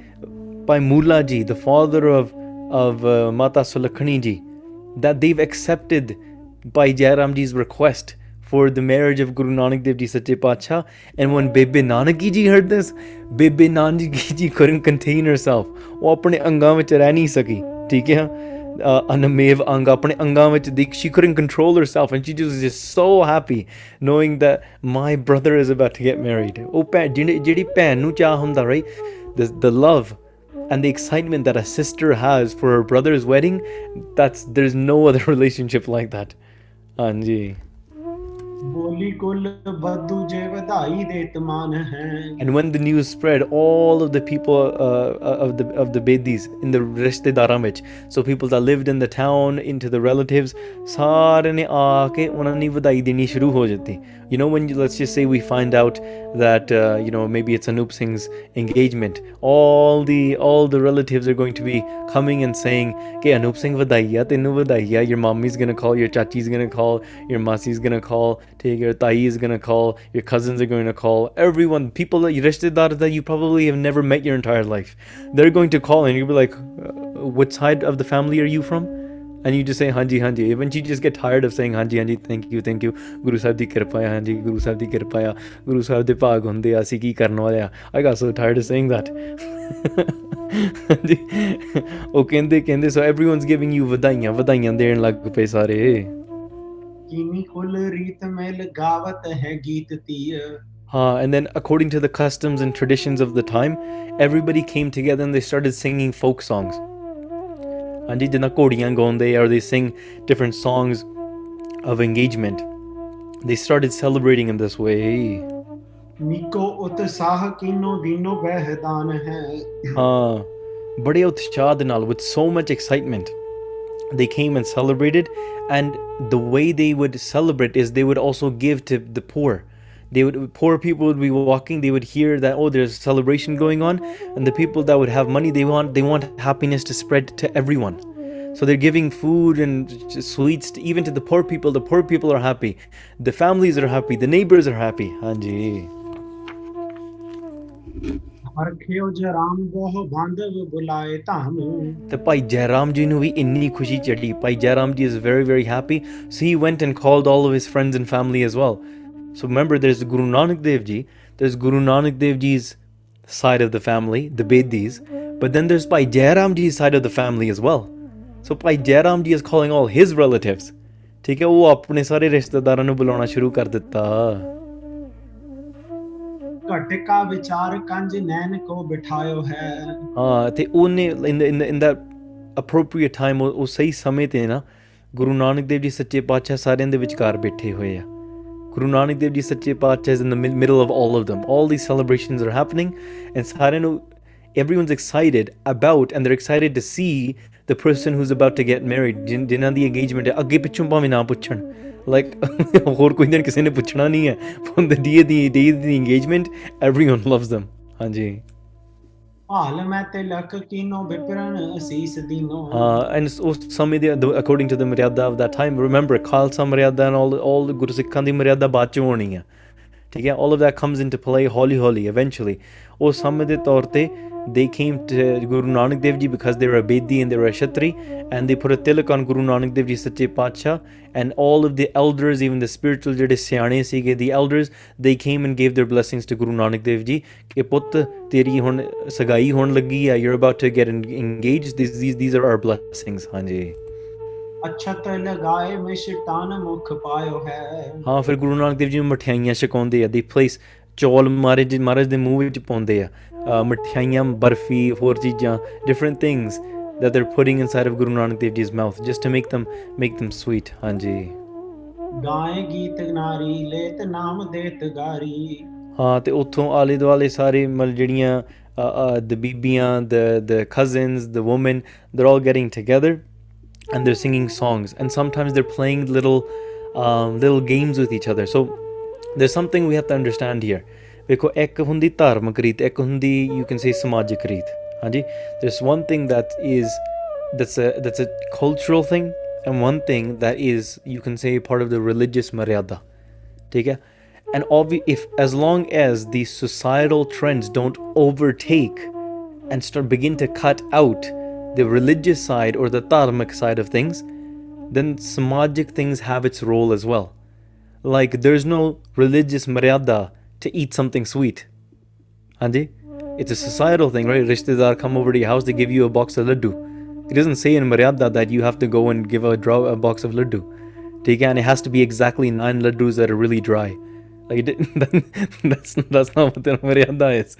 by Mullah ji the father of of uh, Mata Sulakhani ji that they've accepted by Jairam ji's request for the marriage of Guru Nanak Dev Ji Sache Pacha and when Bebe Nanaki ji heard this Bebe Nanaki ji couldn't contain herself ਉਹ ਆਪਣੇ ਅੰਗਾਂ ਵਿੱਚ ਰਹਿ ਨਹੀਂ ਸਕੀ ਠੀਕ ਹੈ uh, ਅਨਮੇਵ ਅੰਗ ਆਪਣੇ ਅੰਗਾਂ ਵਿੱਚ ਦੀ she couldn't control herself and she was just so happy knowing that my brother is about to get married ਉਹ ਭੈਣ ਜਿਹੜੀ ਜਿਹੜੀ ਭੈਣ ਨੂੰ ਚਾਹ ਹੁੰਦਾ right the, the love and the excitement that a sister has for her brother's wedding that's there's no other relationship like that Anji. And when the news spread, all of the people uh, of the of the bedis in the ਰਿਸ਼ਤੇਦਾਰਾਂ ਵਿੱਚ, so people that lived in the town, into the relatives, ਸਾਰੇ ਨੇ ਆ ਕੇ ਉਹਨਾਂ ਨੇ ਵਧਾਈ ਦੇਣੀ ਸ਼ੁਰੂ ਹੋ ਜਾਂਦੀ. You know, when you, let's just say we find out that uh, you know maybe it's Anup Singh's engagement, all the all the relatives are going to be coming and saying, "Okay, Anup Singh ਵਧਾਈ ਆ ਤੈਨੂੰ ਵਧਾਈ ਆ. Your mommy's gonna call, your chachi's gonna call, your masi's gonna call, take your tai is gonna call, your cousins are going to call, everyone, people that you rishtedar that you probably have never met your entire life, they're going to call and you'll be like, uh, what side of the family are you from? And you just say Hanji Hanji. Eventually, you just get tired of saying Hanji Hanji. Thank you, thank you. Guru Sahib di kirpa hai, Hanji. Guru Sahib di kirpa hai. Guru Sahib de ਭਾਗ ਹੁੰਦੇ ਆ ਅਸੀਂ ਕੀ ਕਰਨ ਵਾਲੇ ਆ I got so tired of saying that. ਹਾਂਜੀ ਉਹ ਕਹਿੰਦੇ ਕਹਿੰਦੇ so everyone's giving you ਵਧਾਈਆਂ ਵਧਾਈਆਂ ਦੇਣ ਲੱਗ ਪਏ ਸਾਰੇ ਕੀਨੀ ਕੁੱਲ ਰੀਤ ਮੇਲ ਗਾਵਤ ਹੈ ਗੀਤ ਤੀਰ Uh, and then, according to the customs and traditions of the time, everybody came together and they started singing folk songs. ਹਾਂਜੀ ਜਿੱਦਾਂ ਘੋੜੀਆਂ ਗਾਉਂਦੇ or they sing different songs of engagement. They started celebrating in this way. ਨਿਕੋ ਉਤਸਾਹ ਕੀਨੋ ਦੀਨੋ ਬਹਿਦਾਨ ਹੈ ਹਾਂ ਬੜੇ ਉਤਸ਼ਾਹ ਦੇ ਨਾਲ with so much excitement they came and celebrated and the way they would celebrate is they would also give to the poor. They would poor people would be walking they would hear that oh there's a celebration going on and the people that would have money they want they want happiness to spread to everyone. So they're giving food and sweets to, even to the poor people the poor people are happy the families are happy the neighbors are happy. Hanji ਪਰਖਿਓ Jairam ਬਹੁ ਬਾਂਧਵ ਬੁਲਾਏ ਧਾਮ ਤੇ ਭਾਈ ਜੈਰਾਮ ਜੀ ਨੂੰ ਵੀ ਇੰਨੀ ਖੁਸ਼ੀ ਚੜੀ Bhai Jairam ji is very very happy so he went and called all of his friends and family as well so remember there is Guru Nanak Dev ji there is Guru Nanak Dev ji's side of the family the bedis but then there's bhai jairam ji's side of the family as well so bhai jairam ji is calling all his relatives ਠੀਕ ਹੈ ਉਹ ਆਪਣੇ ਸਾਰੇ ਰਿਸ਼ਤੇਦਾਰਾਂ ਨੂੰ ਬੁਲਾਉਣਾ ਸ਼ੁਰੂ ਕਰ ਦਿੱਤਾ ਘਟ ਕਾ ਵਿਚਾਰ ਕੰਜ ਨੈਣ ਕੋ ਬਿਠਾਇਓ ਹੈ ਹਾਂ ਤੇ ਉਹਨੇ ਇਨ ਇਨ ਇਨ that appropriate time ਉਹ ਉਹ ਸਹੀ ਸਮੇਂ ਤੇ ਨਾ ਗੁਰੂ ਨਾਨਕ ਦੇਵ ਜੀ ਸੱਚੇ ਪਾਤਸ਼ਾਹ ਸਾਰਿਆਂ ਦੇ ਵਿਚਕਾਰ ਬੈਠੇ ਹੋਏ ਆ ਗੁਰੂ ਨਾਨਕ ਦੇਵ ਜੀ ਸੱਚੇ ਪਾਤਸ਼ਾਹ is in the mid- middle of all of them all these celebrations are happening and ਸਾਰਿਆਂ ਨੂੰ everyone's excited about and they're excited to see the person who's about to get married ਜਿਨ- ਜਿਨ੍ਹਾਂ ਦੀ engagement ਹੈ ਅੱਗੇ ਪਿੱਛੋਂ ਭਾਵੇਂ ਨਾ ਪੁੱਛਣ ਲਾਈਕ ਹੋਰ ਕੋਈ ਨਹੀਂ ਕਿਸੇ ਨੇ ਪੁੱਛਣਾ ਨਹੀਂ ਹੈ। From the the the the the engagement everyone loves them ਹਾਂਜੀ। ਹਾਲ ਮੈਂ ਤੇ ਲਖ ਕੀਨੋ ਵਿਪਰਨ ਅਸੀਸ ਦੀਨੋ। ਹਾਂ ਐਂਡ ਉਸ ਸਮੇਂ ਦੇ according to the maryada of that time remember Khalsa maryada and all ਆਲ ਗੁਰੂ ਸਿੱਖਾਂ ਦੀ ਮਰਿਆਦਾ ਬਾਅਦ ਚ ਹੋਣੀ ਆ ਠੀਕ ਹੈ all of that comes into play ਹੌਲੀ ਹੌਲੀ ਇਵੈਂਚੁਅਲੀ ਉਸ ਸਮੇਂ ਦੇ ਤੌਰ ਤੇ they came to Guru Nanak Dev Ji because they were a Bedi and they were a Kshatri and they put a tilak on Guru Nanak Dev Ji Sache Patsha and all of the elders even the spiritual ਜਿਹੜੇ ਸਿਆਣੇ ਸੀਗੇ the elders they came and gave their blessings to Guru Nanak Dev Ji ਕਿ ਪੁੱਤ ਤੇਰੀ ਹੁਣ ਸਗਾਈ ਹੋਣ ਲੱਗੀ ਆ you're about to get en- engaged these these these are our blessings ਹਾਂਜੀ ਅਛਤ ਲਗਾਏ ਮਿਸ਼ਟਾਨ ਮੁਖ ਪਾਇਓ ਹੈ ਹਾਂ ਫਿਰ ਗੁਰੂ ਨਾਨਕ ਦੇਵ ਜੀ ਨੂੰ ਮਠਿਆਈਆਂ ਛਕਾਉਂਦੇ ਆ ਦੀ ਪਲੇਸ ਚੌਲ ਮਹਾਰਾਜ ਮਹਾਰਾਜ ਦੇ ਮੂੰਹ ਵਿੱਚ ਪਾਉਂਦੇ ਆ ਅਹ ਮਠਿਆਈਆਂ ਬਰਫੀ ਹੋਰ ਚੀਜ਼ਾਂ different things that they're putting inside of Guru Nanak Dev Ji's mouth just to make them make them sweet ਹਾਂਜੀ ਗਾਏ ਗੀਤ ਨਾਰੀ ਲੇਤ ਨਾਮ ਦੇਤ ਗਾਰੀ ਹਾਂ ਤੇ ਉੱਥੋਂ ਆਲੇ ਦੁਆਲੇ ਸਾਰੇ ਮਤਲਬ ਜਿਹੜੀਆਂ ਦ ਬੀਬੀਆਂ the the cousins the women they're all getting together and they're singing songs and sometimes they're playing little um, little games with each other so there's something we have to understand here ਵੇਖੋ ਇੱਕ ਹੁੰਦੀ ਧਾਰਮਿਕ ਰੀਤ ਇੱਕ ਹੁੰਦੀ you can say ਸਮਾਜਿਕ ਰੀਤ ਹਾਂਜੀ there's one thing that is that's a that's a cultural thing and one thing that is you can say part of the religious maryada ਠੀਕ ਹੈ and obvi- if as long as these societal trends don't overtake and start begin to cut out the religious side or the dharmic side of things then samajic things have its role as well like there's no religious maryada to eat something sweet. Hanji? It's a societal thing, right? Rishtedar come over to your house, they give you a box of laddu. It doesn't say in Maryada that you have to go and give a, draw, a box of laddu. And it has to be exactly nine laddus that are really dry. Like that's that's not what the Maryada is.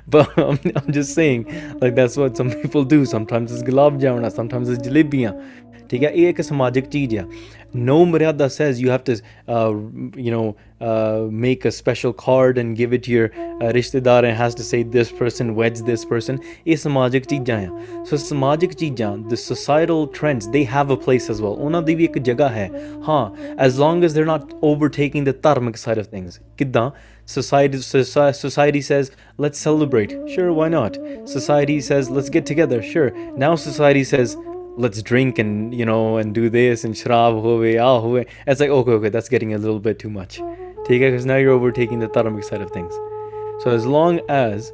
But I'm, I'm just saying, like that's what some people do. Sometimes it's gulab jamna, sometimes it's jalebiyan. ठीक है ये एक सामाजिक चीज़ है no says you have to, uh, you know. uh, make a special card and give it to your uh, rishtedar and it has to say this person weds this person ਇਹ ਸਮਾਜਿਕ ਚੀਜ਼ਾਂ ਆ ਸੋ ਸਮਾਜਿਕ ਚੀਜ਼ਾਂ the societal trends they have a place as well ਉਹਨਾਂ ਦੀ ਵੀ ਇੱਕ ਜਗ੍ਹਾ ਹੈ ਹਾਂ as long as they're not overtaking the ਧਾਰਮਿਕ side of things ਕਿੱਦਾਂ society soci- society says let's celebrate sure why not society says let's get together sure now society says let's drink and you know and do this and shrab hove ah hove it's like okay okay that's getting a little bit too much take it because now you're overtaking the dharmic side of things. So as long as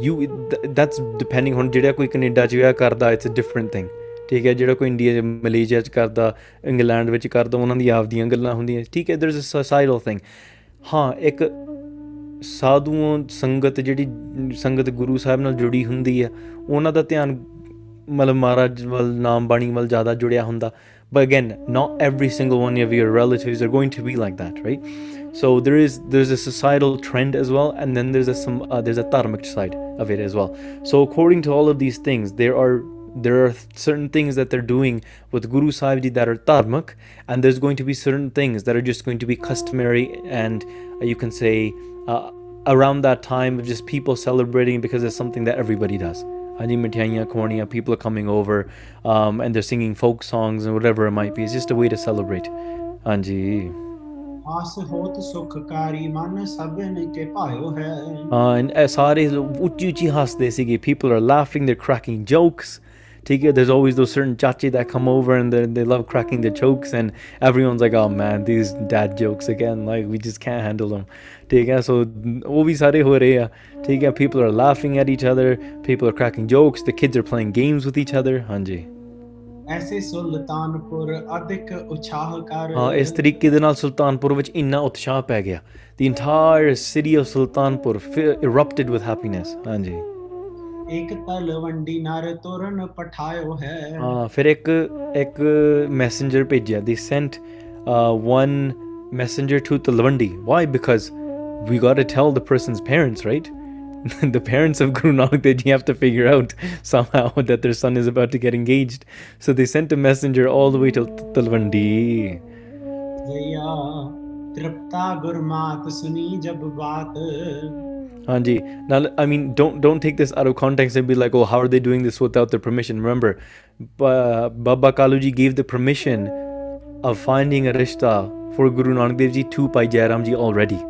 you, th- that's depending on ਜਿਹੜਾ ਕੋਈ Canada ਚ ਵਿਆਹ ਕਰਦਾ it's a different thing. ਠੀਕ ਹੈ ਜਿਹੜਾ ਕੋਈ India ਚ ਮਲੇਸ਼ੀਆ ਚ ਕਰਦਾ ਇੰਗਲੈਂਡ ਵਿੱਚ ਕਰਦਾ ਉਹਨਾਂ ਦੀ ਆਪਦੀਆਂ ਗੱਲਾਂ ਹੁੰਦੀਆਂ ਠੀਕ ਹੈ there's a societal thing. ਹਾਂ ਇੱਕ ਸਾਧੂਆਂ ਸੰਗਤ ਜਿਹੜੀ ਸੰਗਤ ਗੁਰੂ ਸਾਹਿਬ ਨਾਲ ਜੁੜੀ ਹੁੰਦੀ ਆ ਉਹਨਾਂ ਦਾ ਧਿਆਨ ਮਤਲਬ ਮਹਾਰਾਜ ਵੱਲ ਨਾਮ ਬਾਣੀ ਵੱਲ ਜ਼ਿਆਦਾ ਜੁੜਿਆ ਹੁੰਦਾ but again not every single one of your relatives are going to be like that right so there is there's a societal trend as well and then there's a some uh, there's a dharmic side of it as well so according to all of these things there are there are certain things that they're doing with Guru Sahib that are dharmic, and there's going to be certain things that are just going to be customary and uh, you can say uh, around that time of just people celebrating because it's something that everybody does Haji Mithaiyan Khwaniya, people are coming over um, and they're singing folk songs and whatever it might be. It's just a way to celebrate. Anji. ਆਸ ਹੋਤ ਸੁਖਕਾਰੀ ਮਨ ਸਭਨ ਕੇ ਪਾਇਓ ਹੈ Uh, and uh, ਸਾਰੇ ਉੱਚੀ ਉੱਚੀ ਹੱਸਦੇ ਸੀਗੇ people are laughing they're cracking jokes ਠੀਕ ਹੈ there's always those certain chachi that come over and they they love cracking the jokes and everyone's like oh man these dad jokes again like we just can't handle them ਠੀਕ ਹੈ so ਉਹ ਵੀ ਸਾਰੇ ਹੋ ਰਹੇ ਆ ਠੀਕ ਹੈ people are laughing at each other people are cracking jokes the kids are playing games with each other ਹਾਂਜੀ ਐਸੇ ਸੁਲਤਾਨਪੁਰ ਅਧਿਕ ਉਛਾਹ ਕਰ ਹਾਂ ਇਸ ਤਰੀਕੇ ਦੇ ਨਾਲ ਸੁਲਤਾਨਪੁਰ ਵਿੱਚ ਇੰਨਾ ਉਤਸ਼ਾਹ ਪੈ ਗਿਆ the entire city of Sultanpur fi- erupted with happiness ਹਾਂਜੀ ਇੱਕ ਤਲਵੰਡੀ ਨਰ ਤੁਰਨ ਪਠਾਇਓ ਹੈ ਹਾਂ ਫਿਰ ਇੱਕ ਇੱਕ ਮੈਸੇਂਜਰ ਭੇਜਿਆ they sent uh, one messenger to Talwandi why because we got to tell the person's parents right the parents of Guru Nanak Dev Ji have to figure out somehow that their son is about to get engaged so they sent a messenger all the way to Talwandi ਜਇਆ Tripta ਗੁਰਮਾਤ ਸੁਣੀ ਜਬ ਬਾਤ। now i mean don't don't take this out of context and be like oh how are they doing this without the permission? Remember baba kaluji gave the permission of finding a rishta for guru nanak dev ji to bhai jairam ji already.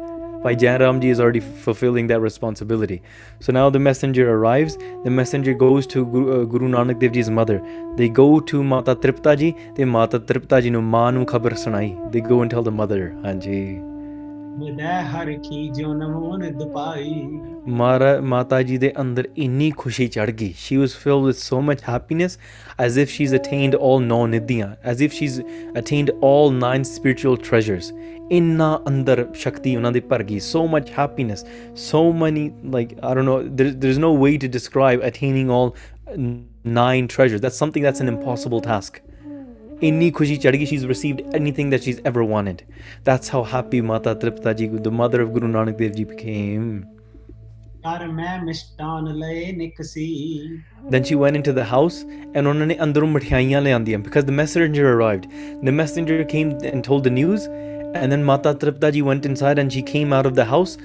Bhai Jairam Ji is already fulfilling that responsibility. So now the messenger arrives. The messenger goes to Guru, uh, Guru Nanak Dev Ji's mother. They go to Mata Tripta Ji. They Mata Tripta Ji nu manu khabar sunai. They go and tell the mother. Hanji. ਮਿਲੈ ਹਰ ਕੀ ਜੋ ਨਮੋ ਨਿਦ ਪਾਈ ਮਾਰਾ ਮਾਤਾ ਜੀ ਦੇ ਅੰਦਰ ਇੰਨੀ ਖੁਸ਼ੀ ਚੜ ਗਈ she was filled with so much happiness as if she's attained all ਨੌ ਨਿਧੀਆਂ as if she's attained all nine spiritual treasures ਇੰਨਾ ਅੰਦਰ ਸ਼ਕਤੀ ਉਹਨਾਂ ਦੀ ਭਰ ਗਈ so much happiness so many like I don't know there, there's no way to describe attaining all nine treasures that's something that's an impossible task ਇੰਨੀ ਖੁਸ਼ੀ ਚੜ ਗਈ she's received anything that she's ever wanted that's how happy Mata Tripta ji the mother of Guru Nanak Dev Ji became ਕਰ ਮੈਂ ਮਿਸ਼ਟਾਨ ਲਏ ਨਿਕਸੀ Then she went into the house and ਉਹਨਾਂ ਨੇ ਅੰਦਰੋਂ ਮਠਿਆਈਆਂ ਲਿਆਂਦੀਆਂ because the messenger arrived. The messenger came and told the news and then Mata Tripta ji went inside and she came out of the house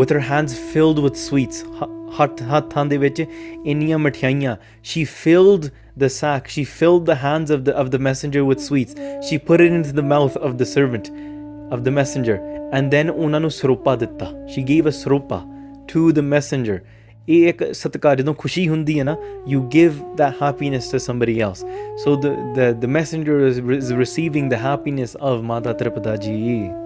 with her hands filled with sweets. ਹ- ਹੱਥ ਹੱਥਾਂ ਦੇ ਵਿੱਚ ਇੰਨੀਆਂ ਮਠਿਆਈਆਂ. She filled the sack, she filled the hands of the, of the messenger with sweets, she put it into the mouth of the servant, of the messenger, and then ਉਹਨਾਂ ਨੂੰ she gave a Sarupa to the messenger. You give that happiness to somebody else. So the the the messenger is, is receiving the happiness of ਮਾਤਾ Tripta Ji.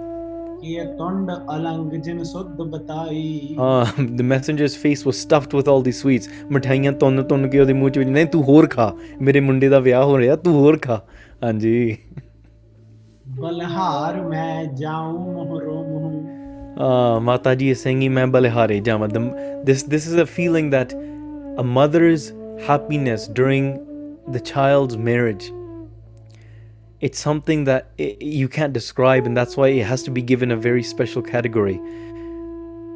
ਕੀ ਤੁੰਡ ਅਲੰਗ ਜਿਨ ਸੁਧ ਬਤਾਈ uh, the messenger's face was stuffed with all these sweets ਮਠਾਈਆਂ ਤੁੰਨ ਤੁੰਨ ਕੇ ਉਹਦੇ ਮੂੰਹ ਚ ਨਹੀਂ ਤੂੰ ਹੋਰ ਖਾ ਮੇਰੇ ਮੁੰਡੇ ਦਾ ਵਿਆਹ ਹੋ ਰਿਹਾ ਤੂੰ ਹੋਰ ਖਾ ਹਾਂਜੀ ਬਲਹਾਰ ਮੈਂ ਜਾਉ ਮੋਹਰੋ ਮੋਹ uh, Mataji is saying मैं बलिहारे जावा the, this this is a feeling that a mother's happiness during the child's marriage it's something that it, you can't describe and that's why it has to be given a very special category.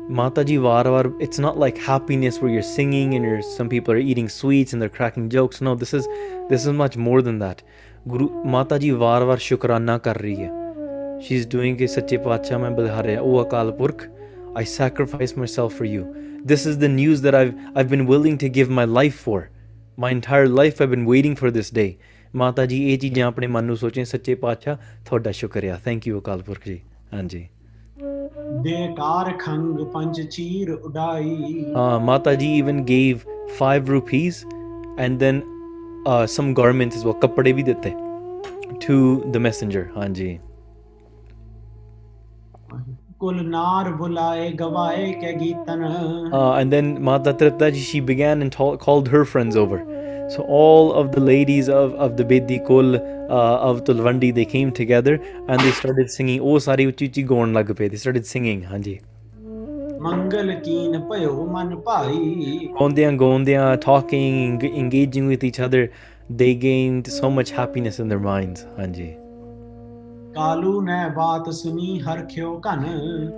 Mataji varavar it's not like happiness where you're singing and you're some people are eating sweets and they're cracking jokes. No this is this is much more than that. Guru mataji varavar shukrana kar rahi she's doing a sache pacha mein bilhare o akal i sacrifice myself for you. This is the news that i've i've been willing to give my life for. My entire life i've been waiting for this day. ਮਾਤਾ ਜੀ ਇਹ ਚੀਜ਼ਾਂ ਆਪਣੇ ਮਨ ਨੂੰ ਸੋਚੇ ਸੱਚੇ ਪਾਤਸ਼ਾਹ ਤੁਹਾਡਾ ਸ਼ੁਕਰੀਆ ਥੈਂਕ ਯੂ ਅਕਾਲ ਪੁਰਖ ਜੀ ਹਾਂਜੀ ਦੇ ਕਾਰ ਖੰਗ ਪੰਜ ਚੀਰ ਉਡਾਈ Uh, Mataji even gave five rupees and then uh, some garments as well. Kapade bhi dete to the messenger. Hanji. ਕੁਲ ਨਾਰ ਬੁਲਾਏ ਗਵਾਏ ਕੇ ਗੀਤਨ Uh, and then Mata Triptaji, she began and ta- called her friends over. So all of the ladies of, of the Bedi Kul, uh, of Tulwandi, they came together and they started singing. Oh, sari uchi uchi gaun lag pe. They started singing. Hanji. ਮੰਗਲ ਕੀਨ ਭਇਓ ਮਨ ਭਾਈ ਗਾਉਂਦਿਆਂ ਗਾਉਂਦਿਆਂ talking engaging with each other they gained so much happiness in their minds ਹਾਂਜੀ ਕਾਲੂ ਨੇ ਬਾਤ ਸੁਣੀ ਹਰ ਖਿਓ ਕਨ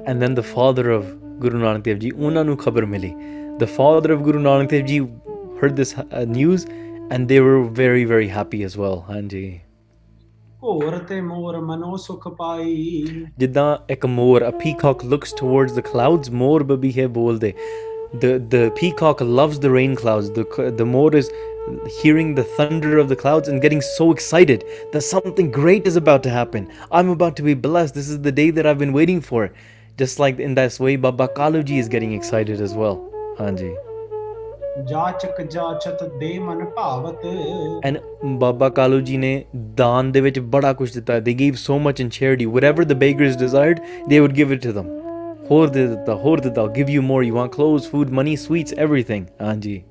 and then the father of Guru Nanak Dev ji ਉਹਨਾਂ ਨੂੰ ਖਬਰ ਮਿਲੀ the father of Guru Nanak Dev ji heard this uh, news and they were very, very happy as well. Hanji. ਘੋਰ ਤੇ ਮੋਰ ਮਨੋ ਸੁਖ ਪਾਈ ਜਿੱਦਾਂ ਇੱਕ ਮੋਰ a peacock looks towards the clouds ਮੋਰ ਬਬੀਹੇ ਬੋਲਦੇ the the peacock loves the rain clouds the c- the moor is hearing the thunder of the clouds and getting so excited that something great is about to happen i'm about to be blessed this is the day that i've been waiting for just like in that way baba kaluji is getting excited as well hanji Jachak ਜਾਚਤ ਦੇ ਮਨ ਭਾਵਤ and baba kaluji ਨੇ ਦਾਨ ਦੇ ਵਿੱਚ ਬੜਾ ਕੁਝ ਦਿੱਤਾ they gave so much in charity whatever the beggars desired they would give it to them ਹੋਰ ਦੇ ਦਿੱਤਾ ਹੋਰ ਦਿੱਤਾ I'll give you more you want clothes food money sweets everything ਹਾਂਜੀ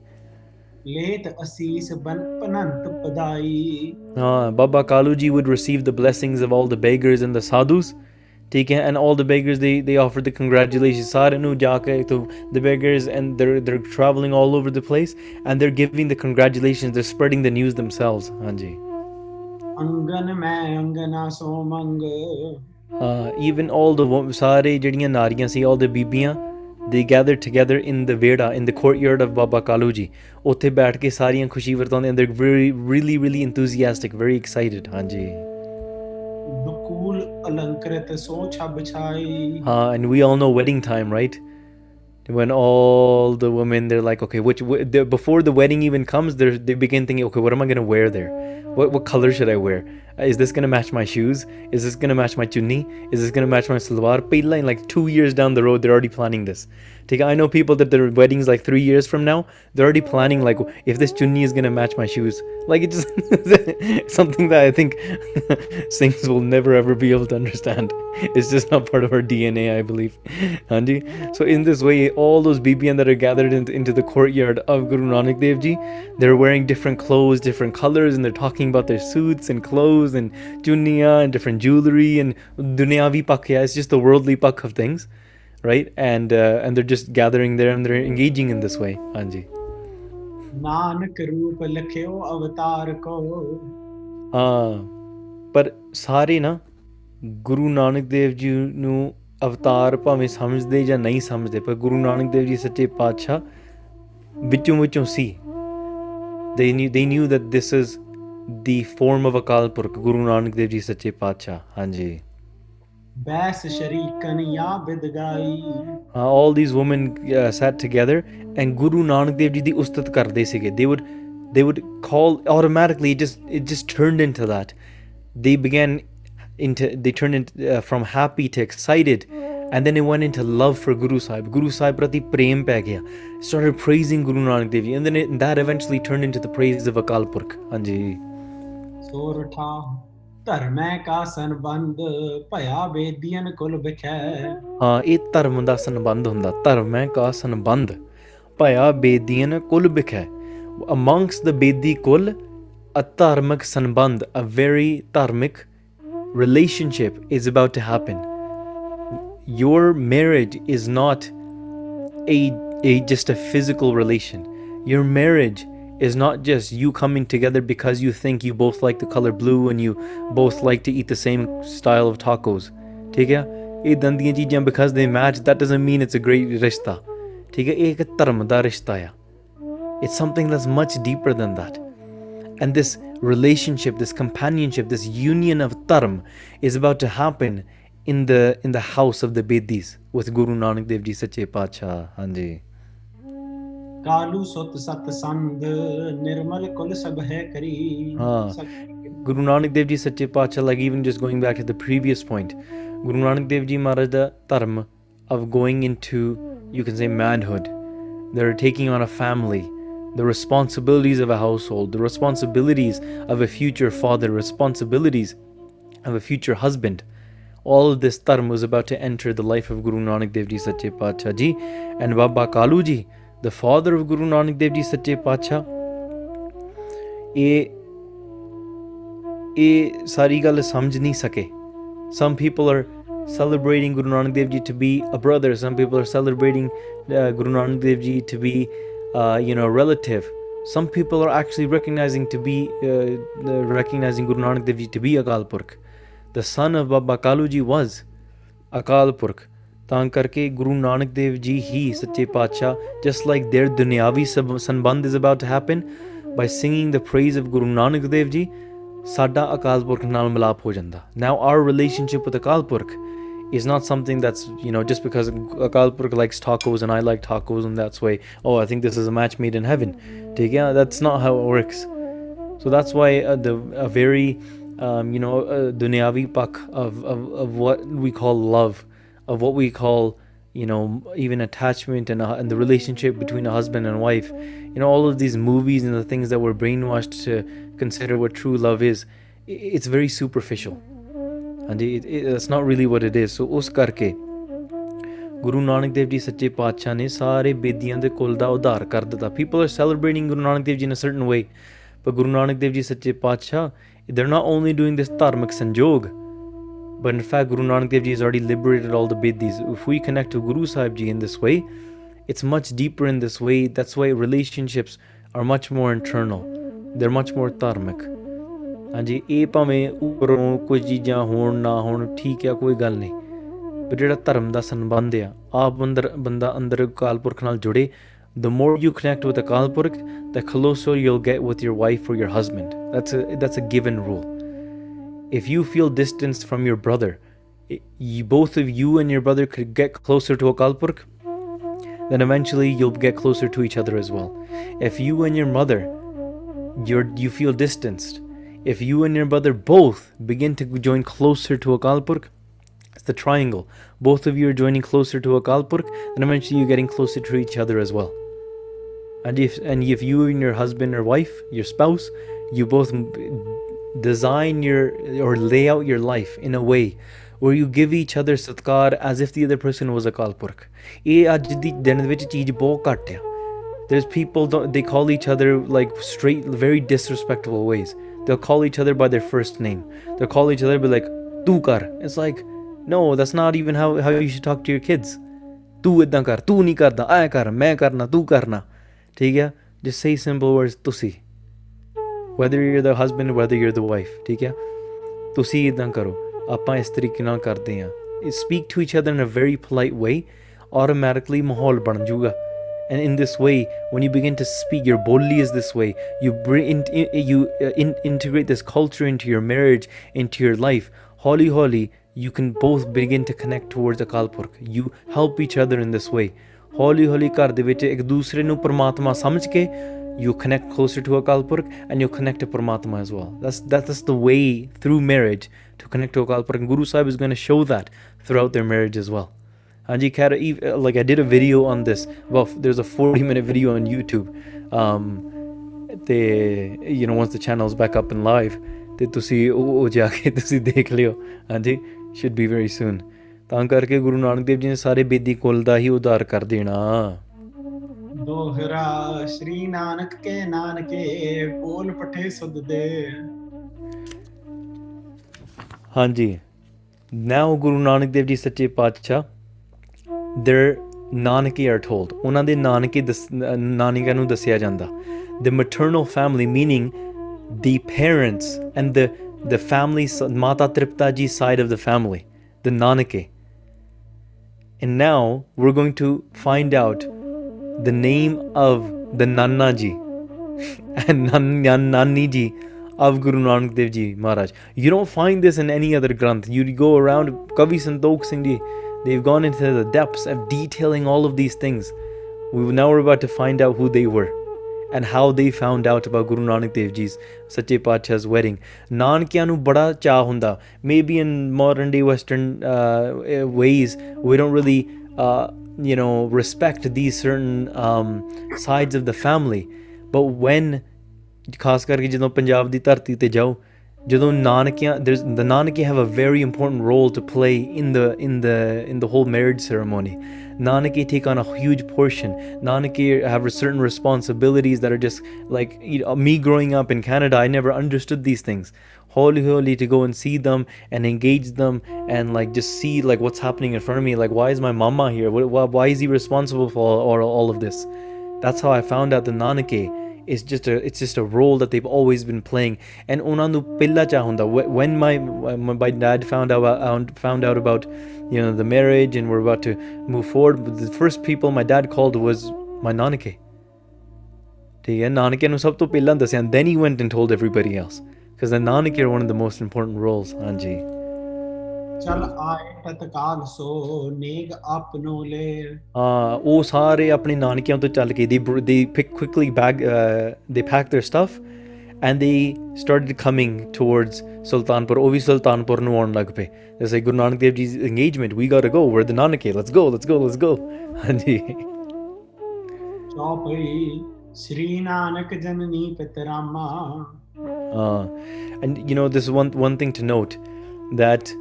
ਲੇਤ ਅਸੀਸ ਬਨ ਪਨੰਤ ਪਦਾਈ ਹਾਂ baba kaluji would receive the blessings of all the beggars and the sadhus ਠੀਕ ਹੈ and all the beggars they they offered the congratulations ਸਾਰੇ ਨੂੰ ਜਾ ਕੇ to the beggars and they're they're traveling all over the place and they're giving the congratulations they're spreading the news themselves ਹਾਂਜੀ ਅੰਗਨ ਮੈਂ ਅੰਗਨਾ ਸੋ ਮੰਗ uh, even all the wo- ਸਾਰੇ ਜਿਹੜੀਆਂ ਨਾਰੀਆਂ ਸੀ all the ਬੀਬੀਆਂ they gathered together in the Veda in the courtyard of Baba Kaluji ਉੱਥੇ ਬੈਠ ਕੇ ਸਾਰੀਆਂ ਖੁਸ਼ੀ ਵਰਤਾਉਂਦੇ and they're very really really enthusiastic very excited ਹਾਂਜੀ ਦੁਕੂਲ and we all know wedding time right? When all the women they're like okay which before the wedding even comes they they begin thinking okay what am I gonna wear there? What what color should I wear? Uh, is this to match my shoes? Is this to match my chunni? Is this to match my salwar? Pehla, in like two years down the road they're already planning this. Take, i know people that their weddings like three years from now they're already planning like if this chunni is to match my shoes. Like it's just something that i think Singhs will never ever be able to understand. It's just not part of our dna i believe. Hanji. so in this way all those bbn that are gathered in, into the courtyard of guru nanak dev ji they're wearing different clothes different colors and they're talking about their suits and clothes and junniya and different jewelry and dunyavi pakya it's just the worldly pak of things right and uh, and they're just gathering there and they're engaging in this way Hanji. Nanak ਰੂਪ ਲਖਿਓ ਅਵਤਾਰ ਕੋ ਹਾਂ ਪਰ ਸਾਰੇ ਨਾ ਗੁਰੂ ਨਾਨਕ ਦੇਵ ਜੀ ਨੂੰ ਅਵਤਾਰ ਭਾਵੇਂ ਸਮਝਦੇ ਜਾਂ ਨਹੀਂ ਸਮਝਦੇ ਪਰ ਗੁਰੂ ਨਾਨਕ ਦੇਵ ਜੀ ਸੱਚੇ ਪਾਤਸ਼ਾਹ ਵਿੱਚੋਂ ਵਿੱਚੋਂ ਸੀ they knew they knew that this is the form of akal purkh guru nanak dev ji ਸੱਚੇ ਪਾਤਸ਼ਾਹ ਹਾਂਜੀ ਬੈਸ ਸ਼ਰੀਕਨ ਯਾ ਬਿਦਗਾਈ uh, all these women uh, sat together and guru nanak dev ji ਦੀ ਉਸਤਤ ਕਰਦੇ ਸੀਗੇ they would they would call automatically it just it just turned into that they began into they turned into uh, from happy to excited and then it went into love for guru sahib guru sahib prati prem pੈ ਗਿਆ started praising guru nanak dev ji and then it, that eventually turned into the praise of akal purkh ਹਾਂਜੀ ਸੋਰਠਾ ਧਰਮੈ ਕਾ ਸੰਬੰਧ ਭਇਆ ਬੇਦੀਨ ਕੁਲ ਬਿਖੈ ਹਾਂ ਇਹ ਧਰਮ ਦਾ ਸੰਬੰਧ ਹੁੰਦਾ ਧਰਮ ਹੈ ਕਾ ਸੰਬੰਧ ਭਇਆ ਬੇਦੀਨ ਕੁਲ ਬਿਖੈ amongst the ਬੇਦੀ ਕੁਲ a ਧਾਰਮਿਕ ਸੰਬੰਧ a very ਧਾਰਮਿਕ relationship is about to happen your marriage is not a, a just a physical relation your marriage is not just you coming together because you think you both like the color blue and you both like to eat the same style of tacos ਠੀਕ ਹੈ ਇਦਾਂ ਦੀਆਂ ਚੀਜ਼ਾਂ because they match that doesn't mean it's a great ਰਿਸ਼ਤਾ ਠੀਕ ਹੈ ਇਹ ਇੱਕ ਧਰਮ ਦਾ ਰਿਸ਼ਤਾ ਆ it's something that's much deeper than that and this relationship this companionship this union of dharm is about to happen in the in the house of the bedis with guru nanak dev ji sache pacha ਹਾਂਜੀ Guru Nanak Dev Ji Sache Pacha like even just going back to the previous point Guru Nanak Dev Ji Maharaj dharma of going into you can say manhood. They're taking on a family. The responsibilities of a household the responsibilities of a future father responsibilities of a future husband. All of this dharma was about to enter the life of Guru Nanak Dev Ji Sache Pacha and Baba Kalu Ji the father of Guru Nanak Dev Ji Sache Pacha ਇਹ ਇਹ ਸਾਰੀ ਗੱਲ some people are celebrating Guru Nanak Dev Ji to be a brother some people are celebrating uh, Guru Nanak Dev Ji to be uh, you know a relative some people are actually recognizing to be uh, uh recognizing Guru Nanak Dev Ji to be Akal Purkh. The son of Baba Kalu Ji was Akal Purkh. ਤਾਂ ਕਰਕੇ ਗੁਰੂ ਨਾਨਕ ਦੇਵ ਜੀ ਹੀ ਸੱਚੇ ਪਾਤਸ਼ਾਹ just like there ਦੁਨਿਆਵੀ ਸੰਬੰਧ is about to happen by singing the praise of Guru is not something that's you know just because Akal Purkh likes tacos and I like tacos and that's why oh I think this is a match made in heaven. Yeah, that's not how it works. So that's why uh, the a very um, you know uh, pak of of what we call love of what we call you know even attachment and, uh, and the relationship between a husband and wife. You know all of these movies and the things that we're brainwashed to consider what true love is it's very superficial. And it, it, it's not really what it is. So us karke Guru Nanak Dev Ji Sache Paatsha ne sare bediyan de kul da udhar kar dita people are celebrating Guru Nanak Dev Ji in a certain way. But Guru Nanak Dev Ji Sache Paatsha they're not only doing this dharmic sanjog but in fact Guru Nanak Dev Ji has already liberated all the bidis. If we connect to Guru Sahib Ji in this way, it's much deeper in this way. That's why relationships are much more internal. They're much more dharmic. ਹਾਂਜੀ ਇਹ ਭਾਵੇਂ ਉੱਪਰੋਂ ਕੁਝ ਚੀਜ਼ਾਂ ਹੋਣ ਨਾ ਹੋਣ ਠੀਕ ਆ ਕੋਈ ਗੱਲ ਨਹੀਂ ਪਰ ਜਿਹੜਾ ਧਰਮ ਦਾ ਸੰਬੰਧ ਆ ਆਪ ਅੰਦਰ ਬੰਦਾ ਅੰਦਰ ਅਕਾਲ ਪੁਰਖ ਨਾਲ ਜੁੜੇ the more you connect with Akal Purakh the closer you'll get with your wife or your husband that's a that's a given rule if you feel distanced from your brother, you, both of you and your brother could get closer to Akal Purkh, then eventually you'll get closer to each other as well. If you and your mother, you're you feel distanced, if you and your brother both begin to join closer to Akal Purkh, it's the triangle. Both of you are joining closer to Akal Purkh, then eventually you're getting closer to each other as well. And if and if you and your husband or wife, your spouse, you both design your or lay out your life in a way where you give each other satkar as if the other person was akal purkh. ਇਹ ਅੱਜ ਦੀ ਦਿਨ ਵਿੱਚ ਚੀਜ਼ ਬਹੁਤ ਘੱਟ ਆ there's people they call each other like straight very disrespectful ways. They'll call each other by their first name. They'll call each other be like tu kar. It's like no that's not even how how you should talk to your kids. Tu ਇਦਾਂ kar, tu ਨਹੀਂ ਕਰਦਾ ਐ ਕਰ ਮੈਂ ਕਰਨਾ tu karna. ਠੀਕ ਹੈ just say simple words tusi. ਤੁਸੀਂ whether you're the husband whether you're the wife ਠੀਕ ਹੈ ਤੁਸੀਂ ਇਦਾਂ ਕਰੋ ਆਪਾਂ ਇਸ ਤਰੀਕੇ ਨਾਲ ਕਰਦੇ ਆ speak to each other in a very polite way automatically ਮਾਹੌਲ ਬਣ ਜਾਊਗਾ and in this way when you begin to speak your boli is this way you bring in, in- you uh, in, integrate this culture into your marriage into your life holy holy you can both begin to connect towards akal purkh you help each other in this way ਹੌਲੀ ਹੌਲੀ ਘਰ ਦੇ ਵਿੱਚ ਇੱਕ ਦੂਸਰੇ ਨੂੰ ਪਰਮਾਤਮਾ ਸਮਝ ਕੇ you connect closer to Akal Purkh and you connect to Paramatma as well. That's that's the way through marriage to connect to Akal Purkh. And Guru Sahib is going to show that throughout their marriage as well. Anji Kara, ev- like I did a video on this. Well, there's a 40 minute video on YouTube. Um, they, you know, once the channel's back up and live, ਤੇ ਤੁਸੀਂ ਉਹ ਉਹ ਜਾ ਕੇ ਤੁਸੀਂ ਦੇਖ ਲਿਓ ਹਾਂਜੀ should be very soon ਤਾਂ ਕਰਕੇ ਗੁਰੂ ਨਾਨਕ ਦੇਵ ਜੀ ਨੇ ਸਾਰੇ ਬੇਦੀ ਕੁਲ ਦਾ ਹੀ ਉਧਾਰ ਕਰ ਦੇਣਾ ਦੋਹਰਾ ਸ਼੍ਰੀ ਨਾਨਕ ਕੇ ਨਾਨਕੇ ਬੋਲ ਪਠੇ ਸੁਧ ਦੇ ਹਾਂਜੀ now Guru Nanak Dev Ji Sache Pacha their ਨਾਨਕੇ are told ਉਹਨਾਂ ਦੇ ਨਾਨਕੇ ਦੱਸ- ਨ- ਨਾਨਕਿਆਂ ਨੂੰ ਦੱਸਿਆ ਜਾਂਦਾ the maternal family meaning the parents and the the family s- mata tripta ji side of the family the nanake and now we're going to find out the name of the Nanna Ji and Nan, Nanni Ji of Guru Nanak Dev Ji Maharaj. You don't find this in any other Granth. You go around Kavi and Singh Ji, they've gone into the depths of detailing all of these things. We now are about to find out who they were and how they found out about Guru Nanak Dev Ji's Sache Pachas wedding. Nankya nu bada cha hunda. Maybe in modern day Western uh, eh, ways, we don't really uh, you know, respect these certain um, sides of the family. But when ਖਾਸ ਕਰਕੇ ਜਦੋਂ ਪੰਜਾਬ ਦੀ ਧਰਤੀ ਤੇ ਜਾਓ ਜਦੋਂ ਨਾਨਕਿਆਂ there's the ਨਾਨਕੇ have a very important role to play in the in the in the whole marriage ceremony ਨਾਨਕੇ take on a huge portion ਨਾਨਕੇ have certain responsibilities that are just like you know, me growing up in Canada I never understood these things holy holy to go and see them and engage them and like just see like what's happening in front of me like why is my mama here what, why, why is he responsible for all, all of this that's how I found out the Nanake is just a it's just a role that they've always been playing and ਉਹਨਾਂ ਨੂੰ ਪਹਿਲਾ ਚਾਹ ਹੁੰਦਾ Wh- when my when my dad found out out- found out about you know the marriage and we're about to move forward the first people my dad called was my nanake ਠੀਕ ਹੈ ਨਾਨਕੇ ਨੂੰ ਸਭ ਤੋਂ ਪਹਿਲਾਂ ਦੱਸਿਆ and then he went and told everybody else because the Nanak are one of the most important roles, Anji. ਚਲ ਆਏ ਤਤਕਾਲ ਸੋ ਨੇਗ ਆਪਨੋ ਲੈ ਆ ਉਹ ਸਾਰੇ ਆਪਣੇ ਨਾਨਕਿਆਂ ਤੋਂ ਚੱਲ ਕੇ they they pick quickly bag they pack their stuff and they started coming towards Sultanpur ਉਹ ਵੀ ਸੁਲਤਾਨਪੁਰ ਨੂੰ ਆਉਣ ਲੱਗ ਪਏ ਜਿਵੇਂ Guru Nanak Dev ji engagement we got to go where the Nanak ਹੈ let's go let's go let's go ਹਾਂਜੀ ਚੌਪਈ ਸ੍ਰੀ ਨਾਨਕ ਜਨਨੀ ਪਤਰਾਮਾ Uh, and you know, this is one one thing to note that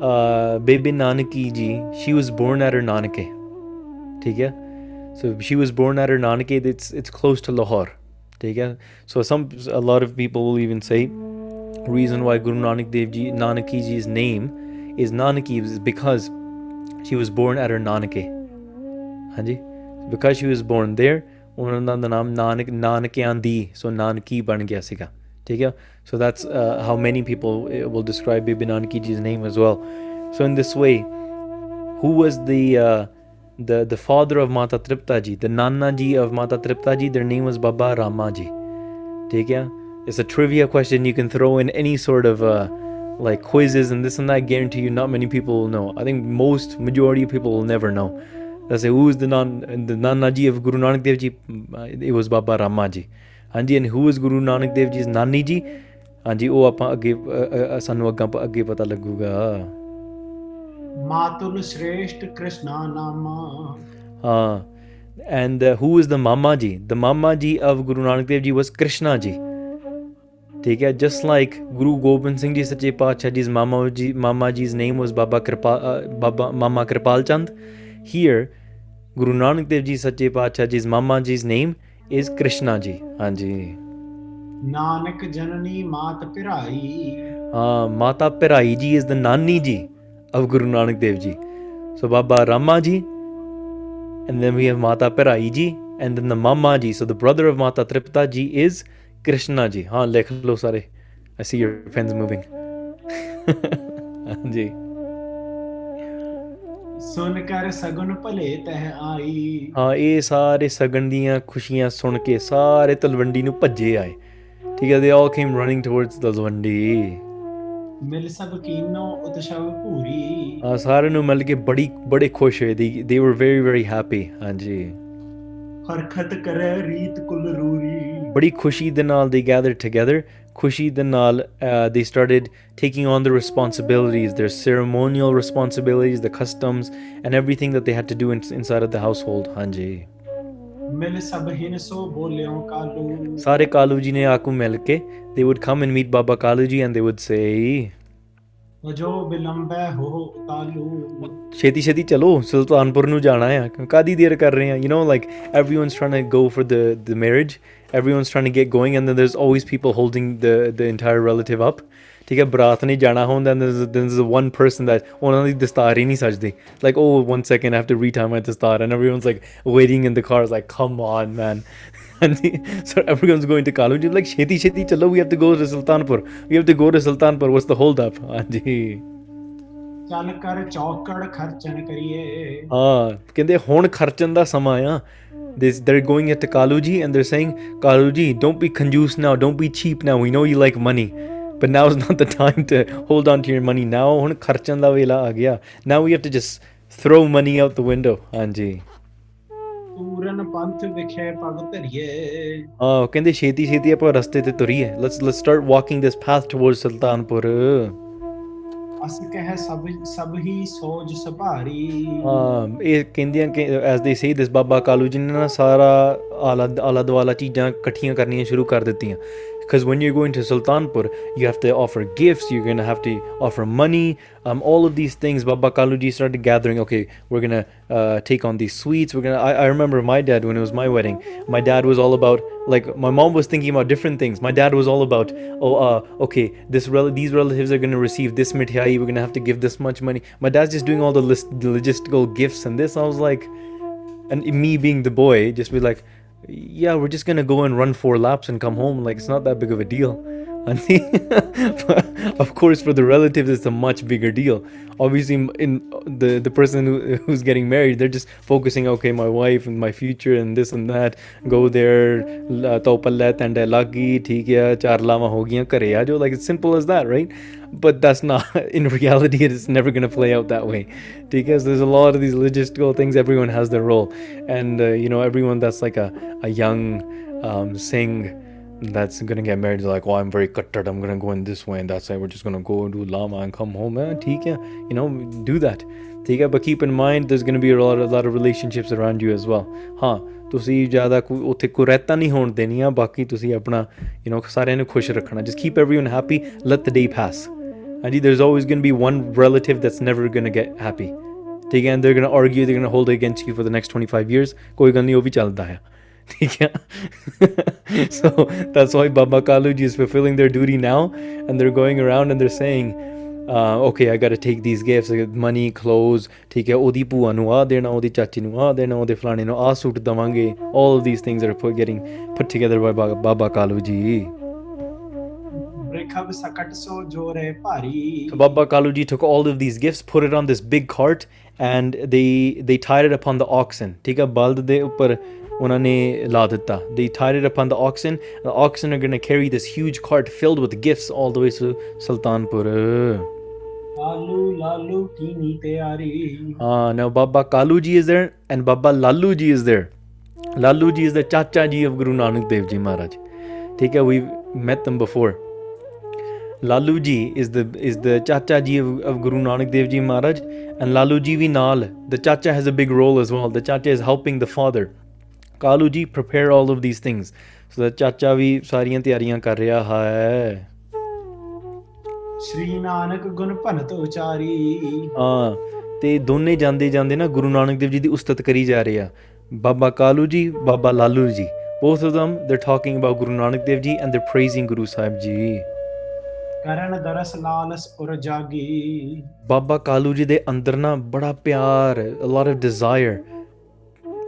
uh, Bebe Nanaki ji, she was born at her Nanake. Okay? So she was born at her Nanake. It's it's close to Lahore. Okay? So some a lot of people will even say reason why Guru Nanak Dev ji Nanaki ji's name is Nanaki is because she was born at her Nanake. Hanji? Because she was born there, ਉਹਨਾਂ ਦਾ ਨਾਮ ਨਾਨਕ ਨਾਨਕਿਆਂ ਦੀ ਸੋ ਨਾਨਕੀ ਬਣ ਗਿਆ ਸੀਗਾ ठीक so that's uh, how many people uh, will describe Bibi Nanakiji's name as well. So in this way, who was the uh, the the father of Mata Triptaji, the Nanaji of Mata Triptaji? Their name was Baba Ramaji. Okay? It's a trivia question you can throw in any sort of uh, like quizzes and this and that. I guarantee you, not many people will know. I think most majority of people will never know. They say who is the Nan the Nanaji of Guru Nanak Dev Ji? Uh, it was Baba Ramaji. ਹਾਂਜੀ and who is Guru Nanak Dev ji is ਨਾਨੀ ਜੀ ਹਾਂਜੀ ਉਹ ਆਪਾਂ ਅੱਗੇ ਸਾਨੂੰ ਅੱਗਾ ਅੱਗੇ ਪਤਾ ਲੱਗੂਗਾ ਮਾਤੁਲ ਸ੍ਰੇਸ਼ਟ ਕ੍ਰਿਸ਼ਨਾ ਨਾਮਾ ਹਾਂ ਐਂਡ ਹੂ ਇਜ਼ ਦ ਮਾਮਾ ਜੀ ਦ ਮਾਮਾ ਜੀ ਆਫ ਗੁਰੂ ਨਾਨਕ ਦੇਵ ਜੀ ਵਾਸ ਕ੍ਰਿਸ਼ਨਾ ਜੀ ਠੀਕ ਹੈ ਜਸਟ ਲਾਈਕ ਗੁਰੂ ਗੋਬਿੰਦ ਸਿੰਘ ਜੀ ਸੱਚੇ ਪਾਤਸ਼ਾਹ ਜੀਸ ਮਾਮਾ ਜੀ ਮਾਮਾ ਜੀਸ ਨੇਮ ਵਾਸ ਬਾਬਾ ਕਿਰਪਾ ਬਾਬਾ ਮਾਮਾ Kirpal Chand here Guru Nanak Dev Ji Sache Pacha Ji's Mama Ji's name is Krishna ji हाँ जी नानक जननी मात पिराई हाँ माता पिराई जी इज़ द नानी जी of Guru Nanak Dev Ji. So Baba Rama Ji, and then we have Mata Pirai Ji, and then the Mama Ji. So the brother of Mata Tripta Ji is Krishna Ji. हाँ लेख लो सारे. I see your pens moving. जी. ਸੁਨ ਕਰ ਸਗਨ ਭਲੇ ਤਹ ਆਈ। ਹਾਂ ਇਹ ਸਾਰੇ ਸਗਨ ਦੀਆਂ ਖੁਸ਼ੀਆਂ ਸੁਣ ਕੇ ਸਾਰੇ ਤਲਵੰਡੀ ਨੂੰ ਭੱਜੇ ਆਏ। ਠੀਕ ਹੈ they all came running towards Talwandi. ਮਿਲ ਸਭ ਕੀਨੋ ਉਤਸ਼ਵ ਭੂਰੀ। ਆ ਸਾਰਿਆਂ ਨੂੰ ਮਿਲ ਕੇ ਬੜੀ ਬੜੇ ਖੁਸ਼ ਹੋਏ they they were very very happy ਹਾਂਜੀ। ਹਰਖਤ ਕਰੈ ਰੀਤ ਕੁਲ ਰੂਰੀ। ਬੜੀ ਖੁਸ਼ੀ ਦੇ ਨਾਲ they gathered together Kushi the uh, they started taking on the responsibilities, their ceremonial responsibilities, the customs, and everything that they had to do in, inside of the household. Hanji. Sare Kalu aaku milke, they would come and meet Baba Kaluji and they would say, ਜੋ ਬਿਲੰਬੈ ਹੋ ਤਾਲੂ ਛੇਤੀ ਛੇਤੀ ਚਲੋ ਸੁਲਤਾਨਪੁਰ ਨੂੰ ਜਾਣਾ ਹੈ ਕਾਦੀ ਦੇਰ ਕਰ ਰਹੇ ਆ you know like everyone's trying to go for the the marriage everyone's trying to get going and then there's always people holding the the entire relative up ਠੀਕ ਹੈ ਬਰਾਤ ਨਹੀਂ ਜਾਣਾ ਹੁੰਦਾ and there's there's one person that ਉਹਨਾਂ ਦੀ ਦਸਤਾਰ ਹੀ ਨਹੀਂ ਸਜਦੀ like oh one second I have to retie my dastar and everyone's like waiting in the cars like come on man and So everyone's going to Kalu like sheti sheti chalo we have to go to Sultanpur we have to go to Sultanpur what's the hold up ਹਾਂਜੀ ਚੱਲ ਕਰ ਚੌਕੜ ਖਰਚਣ ਕਰੀਏ ਹਾਂ ਕਹਿੰਦੇ ਹੁਣ ਖਰਚਣ ਦਾ ਸਮਾਂ ਆ this they're going into Kaluji and they're saying Kaluji don't be conjuice now don't be cheap now we know you like money but now is not the time to hold on to your money now now we have to just throw money out the window ਹਾਂਜੀ ਪੂਰਨ ਪੰਥ ਵਿਖੇ ਪਗ ਧਰੀਏ। ਹਾਂ ਕਹਿੰਦੇ ਛੇਤੀ ਛੇਤੀ ਆਪਾਂ ਰਸਤੇ ਤੇ ਤੁਰੀਏ। Let's let's start walking this path towards Sultanpur ਅਸ ਕਹਿ ਸਭ ਸਭ ਹੀ ਸੋਜ ਸੁਭਾਰੀ। ਹਾਂ ਇਹ ਕਹਿੰਦੀਆਂ ਕਿ ਐਸ ਦੇ ਸੇ ਦਿਸ ਬਾਬਾ ਕਾਲੂ ਜੀ ਨੇ ਨਾ ਸਾਰਾ ਆਲਾ ਆਲਾ ਦੁਆਲਾ ਚੀਜ਼ਾਂ ਇਕੱਠੀਆਂ ਕਰਨੀਆਂ ਸ਼ੁਰੂ ਕਰ ਦਿੱਤੀਆਂ। Because when you're going to Sultanpur you have to offer gifts you're going to have to offer money um, all of these things. Baba Kaluji started gathering okay we're going to uh, take on these sweets we're going to I, remember my dad when it was my wedding my dad was all about like my mom was thinking about different things. My dad was all about oh uh, okay this rel- these relatives are going to receive this mithai we're going to have to give this much money. My dad's just doing all the, list, the logistical gifts and this. I was like and me being the boy just be like yeah, we're just gonna go and run four laps and come home. Like it's not that big of a deal. of course, for the relatives, it's a much bigger deal. Obviously, in uh, the the person who, who's getting married, they're just focusing. Okay, my wife and my future and this and that. Go there, uh, topallet and lucky, theek charla char lama ho Like it's simple as that, right? but that's not in reality it is never going to play out that way. Because there's a lot of these logistical things everyone has their role. And uh, you know everyone that's like a, a young um, Singh that's gonna get married like oh i'm very cutthroat i'm gonna go in this way and that's why we're just gonna go do lama and come home. Eh, yeah, you know do that. Take but keep in mind there's going to be a lot, a lot of relationships around you as well. ਹਾਂ ਤੁਸੀਂ ਜ਼ਿਆਦਾ ਉੱਥੇ ਕੁਰੈਤਾ ਨਹੀਂ ਹੋਣ ਦੇਣੀਆਂ ਬਾਕੀ ਤੁਸੀਂ ਆਪਣਾ ਯੂ نو ਸਾਰਿਆਂ ਨੂੰ ਖੁਸ਼ ਰੱਖਣਾ just keep everyone happy let the day pass and there's always going to be one relative that's never going to get happy ਠੀਕ ਹੈ and they're going to argue they're going to hold it against you for the next 25 years ਕੋਈ ਗੱਲ ਨਹੀਂ ਉਹ ਵੀ ਚੱਲਦਾ ਹੈ ਠੀਕ ਹੈ so that's why Baba Kaluji is fulfilling their duty now and they're going around and they're saying uh, okay I got to take these gifts I got money clothes ਠੀਕ ਹੈ ਉਹਦੀ ਭੂਆ ਨੂੰ ਆ ਦੇਣਾ ਉਹਦੀ ਚਾਚੀ ਨੂੰ ਆ ਦੇਣਾ ਉਹਦੇ ਫਲਾਣੇ ਨੂੰ ਆ ਸੂਟ ਦਵਾਂਗੇ all of these things are put, getting put together by Baba, Baba Kaluji So Baba Kaluji took all of these gifts, put it on this big cart, and they they tied it upon the oxen. ठीक है बल्द दे ऊपर उन्होंने ला They tied it upon the oxen. The oxen are going to carry this huge cart filled with gifts all the way to Sultanpur. Lalu, Ah, now Baba Kaluji is there and Baba Laluji is there. Laluji is the Chacha Ji of Guru Nanak Dev Ji Maharaj. Take it, we've met them before. Lalu ਜੀ is the is the ਚਾਚਾ ਜੀ of Guru Nanak Dev ਜੀ ਮਹਾਰਾਜ and Lalu ਜੀ ਵੀ ਨਾਲ the chacha has a big role as well the chacha is helping the father Kalu ji prepare all of these things so the chacha ਵੀ ਸਾਰੀਆਂ ਤਿਆਰੀਆਂ ਕਰ ਰਿਹਾ ਹੈ। ਸ਼੍ਰੀ ਨਾਨਕ ਗੁਣ ਭਨਤ ਉਚਾਰੀ। ਹਾਂ ਤੇ ਦੋਨੇ ਜਾਂਦੇ ਜਾਂਦੇ ਨਾ ਗੁਰੂ ਨਾਨਕ ਦੇਵ ਜੀ ਦੀ ਉਸਤਤ ਕਰੀ ਜਾ ਰਹੇ ਆ। ਬਾਬਾ ਕਾਲੂ ਜੀ ਬਾਬਾ ਲਾਲੂ ਜੀ both of them they're talking about guru nanak dev ji and they're praising guru sahib ji ਕਰਨ ਦਰਸ ਲਾਲਸ ਉਰ ਜਾਗੀ। ਬਾਬਾ ਕਾਲੂ ਜੀ ਦੇ ਅੰਦਰ ਨਾ ਬੜਾ ਪਿਆਰ ਅ ਲੋਟ ਆਫ ਡਿਜ਼ਾਇਰ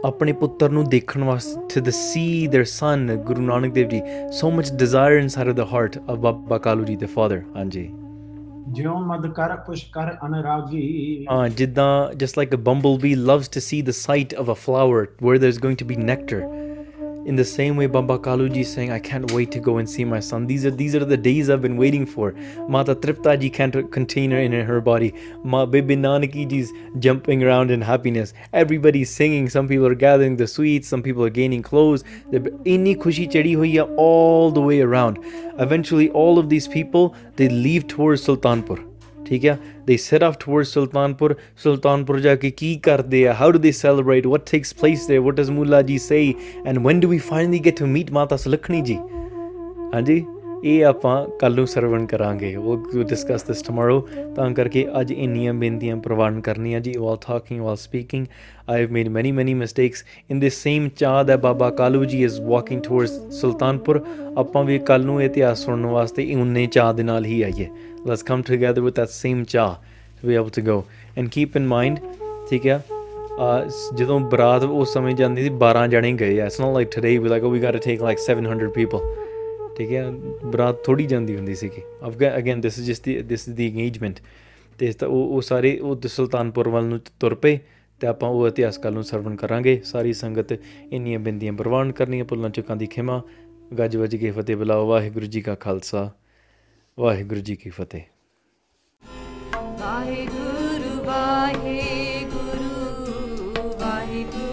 ਆਪਣੇ ਪੁੱਤਰ ਨੂੰ ਦੇਖਣ ਵਾਸਤੇ to see their son Guru Nanak Dev ji. So much desire inside of the heart of Baba Kalu ji the father ਹਾਂਜੀ। ਜਿਉ ਮਦ ਕਰ ਪੁਸ਼ ਕਰ ਅਨਰਾਗੀ। ਹਾਂ ਜਿੱਦਾਂ just like a bumble bee loves to see the sight of a flower where there is going to be nectar In the same way, Baba Kaluji is saying, I can't wait to go and see my son. These are these are the days I've been waiting for. Mata Tripta ji can't contain her in her body. Ma Bibi Nanaki ji's jumping around in happiness. Everybody's singing. Some people are gathering the sweets. Some people are gaining clothes. Inni khushi chadi hui hai all the way around. Eventually, all of these people they leave towards Sultanpur. ਠੀਕ ਹੈ they set off towards sultanpur. Sultanpur ਜਾ ਕੇ ਕੀ ਕਰਦੇ ਆ? How do they celebrate? What takes place there? What does mullah ji say? And when do we finally get to meet mata sulkhani ji? ਹਾਂਜੀ, ਇਹ ਆਪਾਂ ਕੱਲ ਨੂੰ ਸਰਵਣ ਕਰਾਂਗੇ। ਉਹ ਡਿਸਕਸ ਦਿਸ ਟੁਮਾਰੋ ਤਾਂ ਕਰਕੇ ਅੱਜ ਇੰਨੀਆਂ ਬੇਨਤੀਆਂ ਪ੍ਰਵਾਨ ਕਰਨੀਆਂ ਜੀ। While talking while speaking I have made many many mistakes in this same chah ਦਾ ਬਾਬਾ ਕਾਲੂ ਜੀ ਇਜ਼ ਵਾਕਿੰਗ ਟੁਵਰਡਸ ਸੁਲਤਾਨਪੁਰ ਆਪਾਂ ਵੀ ਕੱਲ ਨੂੰ ਇਹ ਇਤਿਹਾਸ ਸੁਣਨ ਵਾਸਤੇ ਉਨੇ ਚਾਹ ਦੇ ਨਾਲ ਹੀ ਆਈਏ। Let's come together with that same chah to be able to go and keep in mind ਠੀਕ ਹੈ uh, ਸ- ਜਦੋਂ ਬਰਾਤ ਉਸ ਸਮੇਂ ਜਾਂਦੀ ਸੀ 12 ਜਣੇ ਗਏ ਆ। It's not like today we like we got to take like 700 people ਠੀਕ ਹੈ? ਬਰਾਤ ਥੋੜੀ ਜਾਂਦੀ ਹੁੰਦੀ ਸੀਗੀ। Again this is just this is the engagement ਤੇ ਇਸ ਤਾਂ ਉਹ ਉਹ ਸਾਰੇ ਉਹ ਦ- ਸੁਲਤਾਨਪੁਰ ਵੱਲ ਨੂੰ ਤੁਰ ਪਏ ਤੇ ਆਪਾਂ ਉਹ ਇਤਿਹਾਸ ਕੱਲ ਨੂੰ ਸਰਵਣ ਕਰਾਂਗੇ। ਸਾਰੀ ਸੰਗਤ ਇੰਨੀਆਂ ਬਿੰਦੀਆਂ ਪ੍ਰਵਾਨ ਕਰਨੀਆਂ ਭੁੱਲਾਂ ਚੁੱਕਾਂ ਦੀ ਖਿਮਾ ਗੱਜ ਵੱਜ ਕੇ ਫਤਿਹ ਬੁਲਾਓ ਵਾਹਿਗੁਰੂ ਜੀ ਕਾ ਖਾਲਸਾ। ਵਾਹਿਗੁਰੂ ਜੀ ਕੀ ਫਤਿਹ। ਵਾਹਿਗੁਰੂ ਵਾਹਿਗੁਰੂ ਵਾਹਿਗੁਰੂ।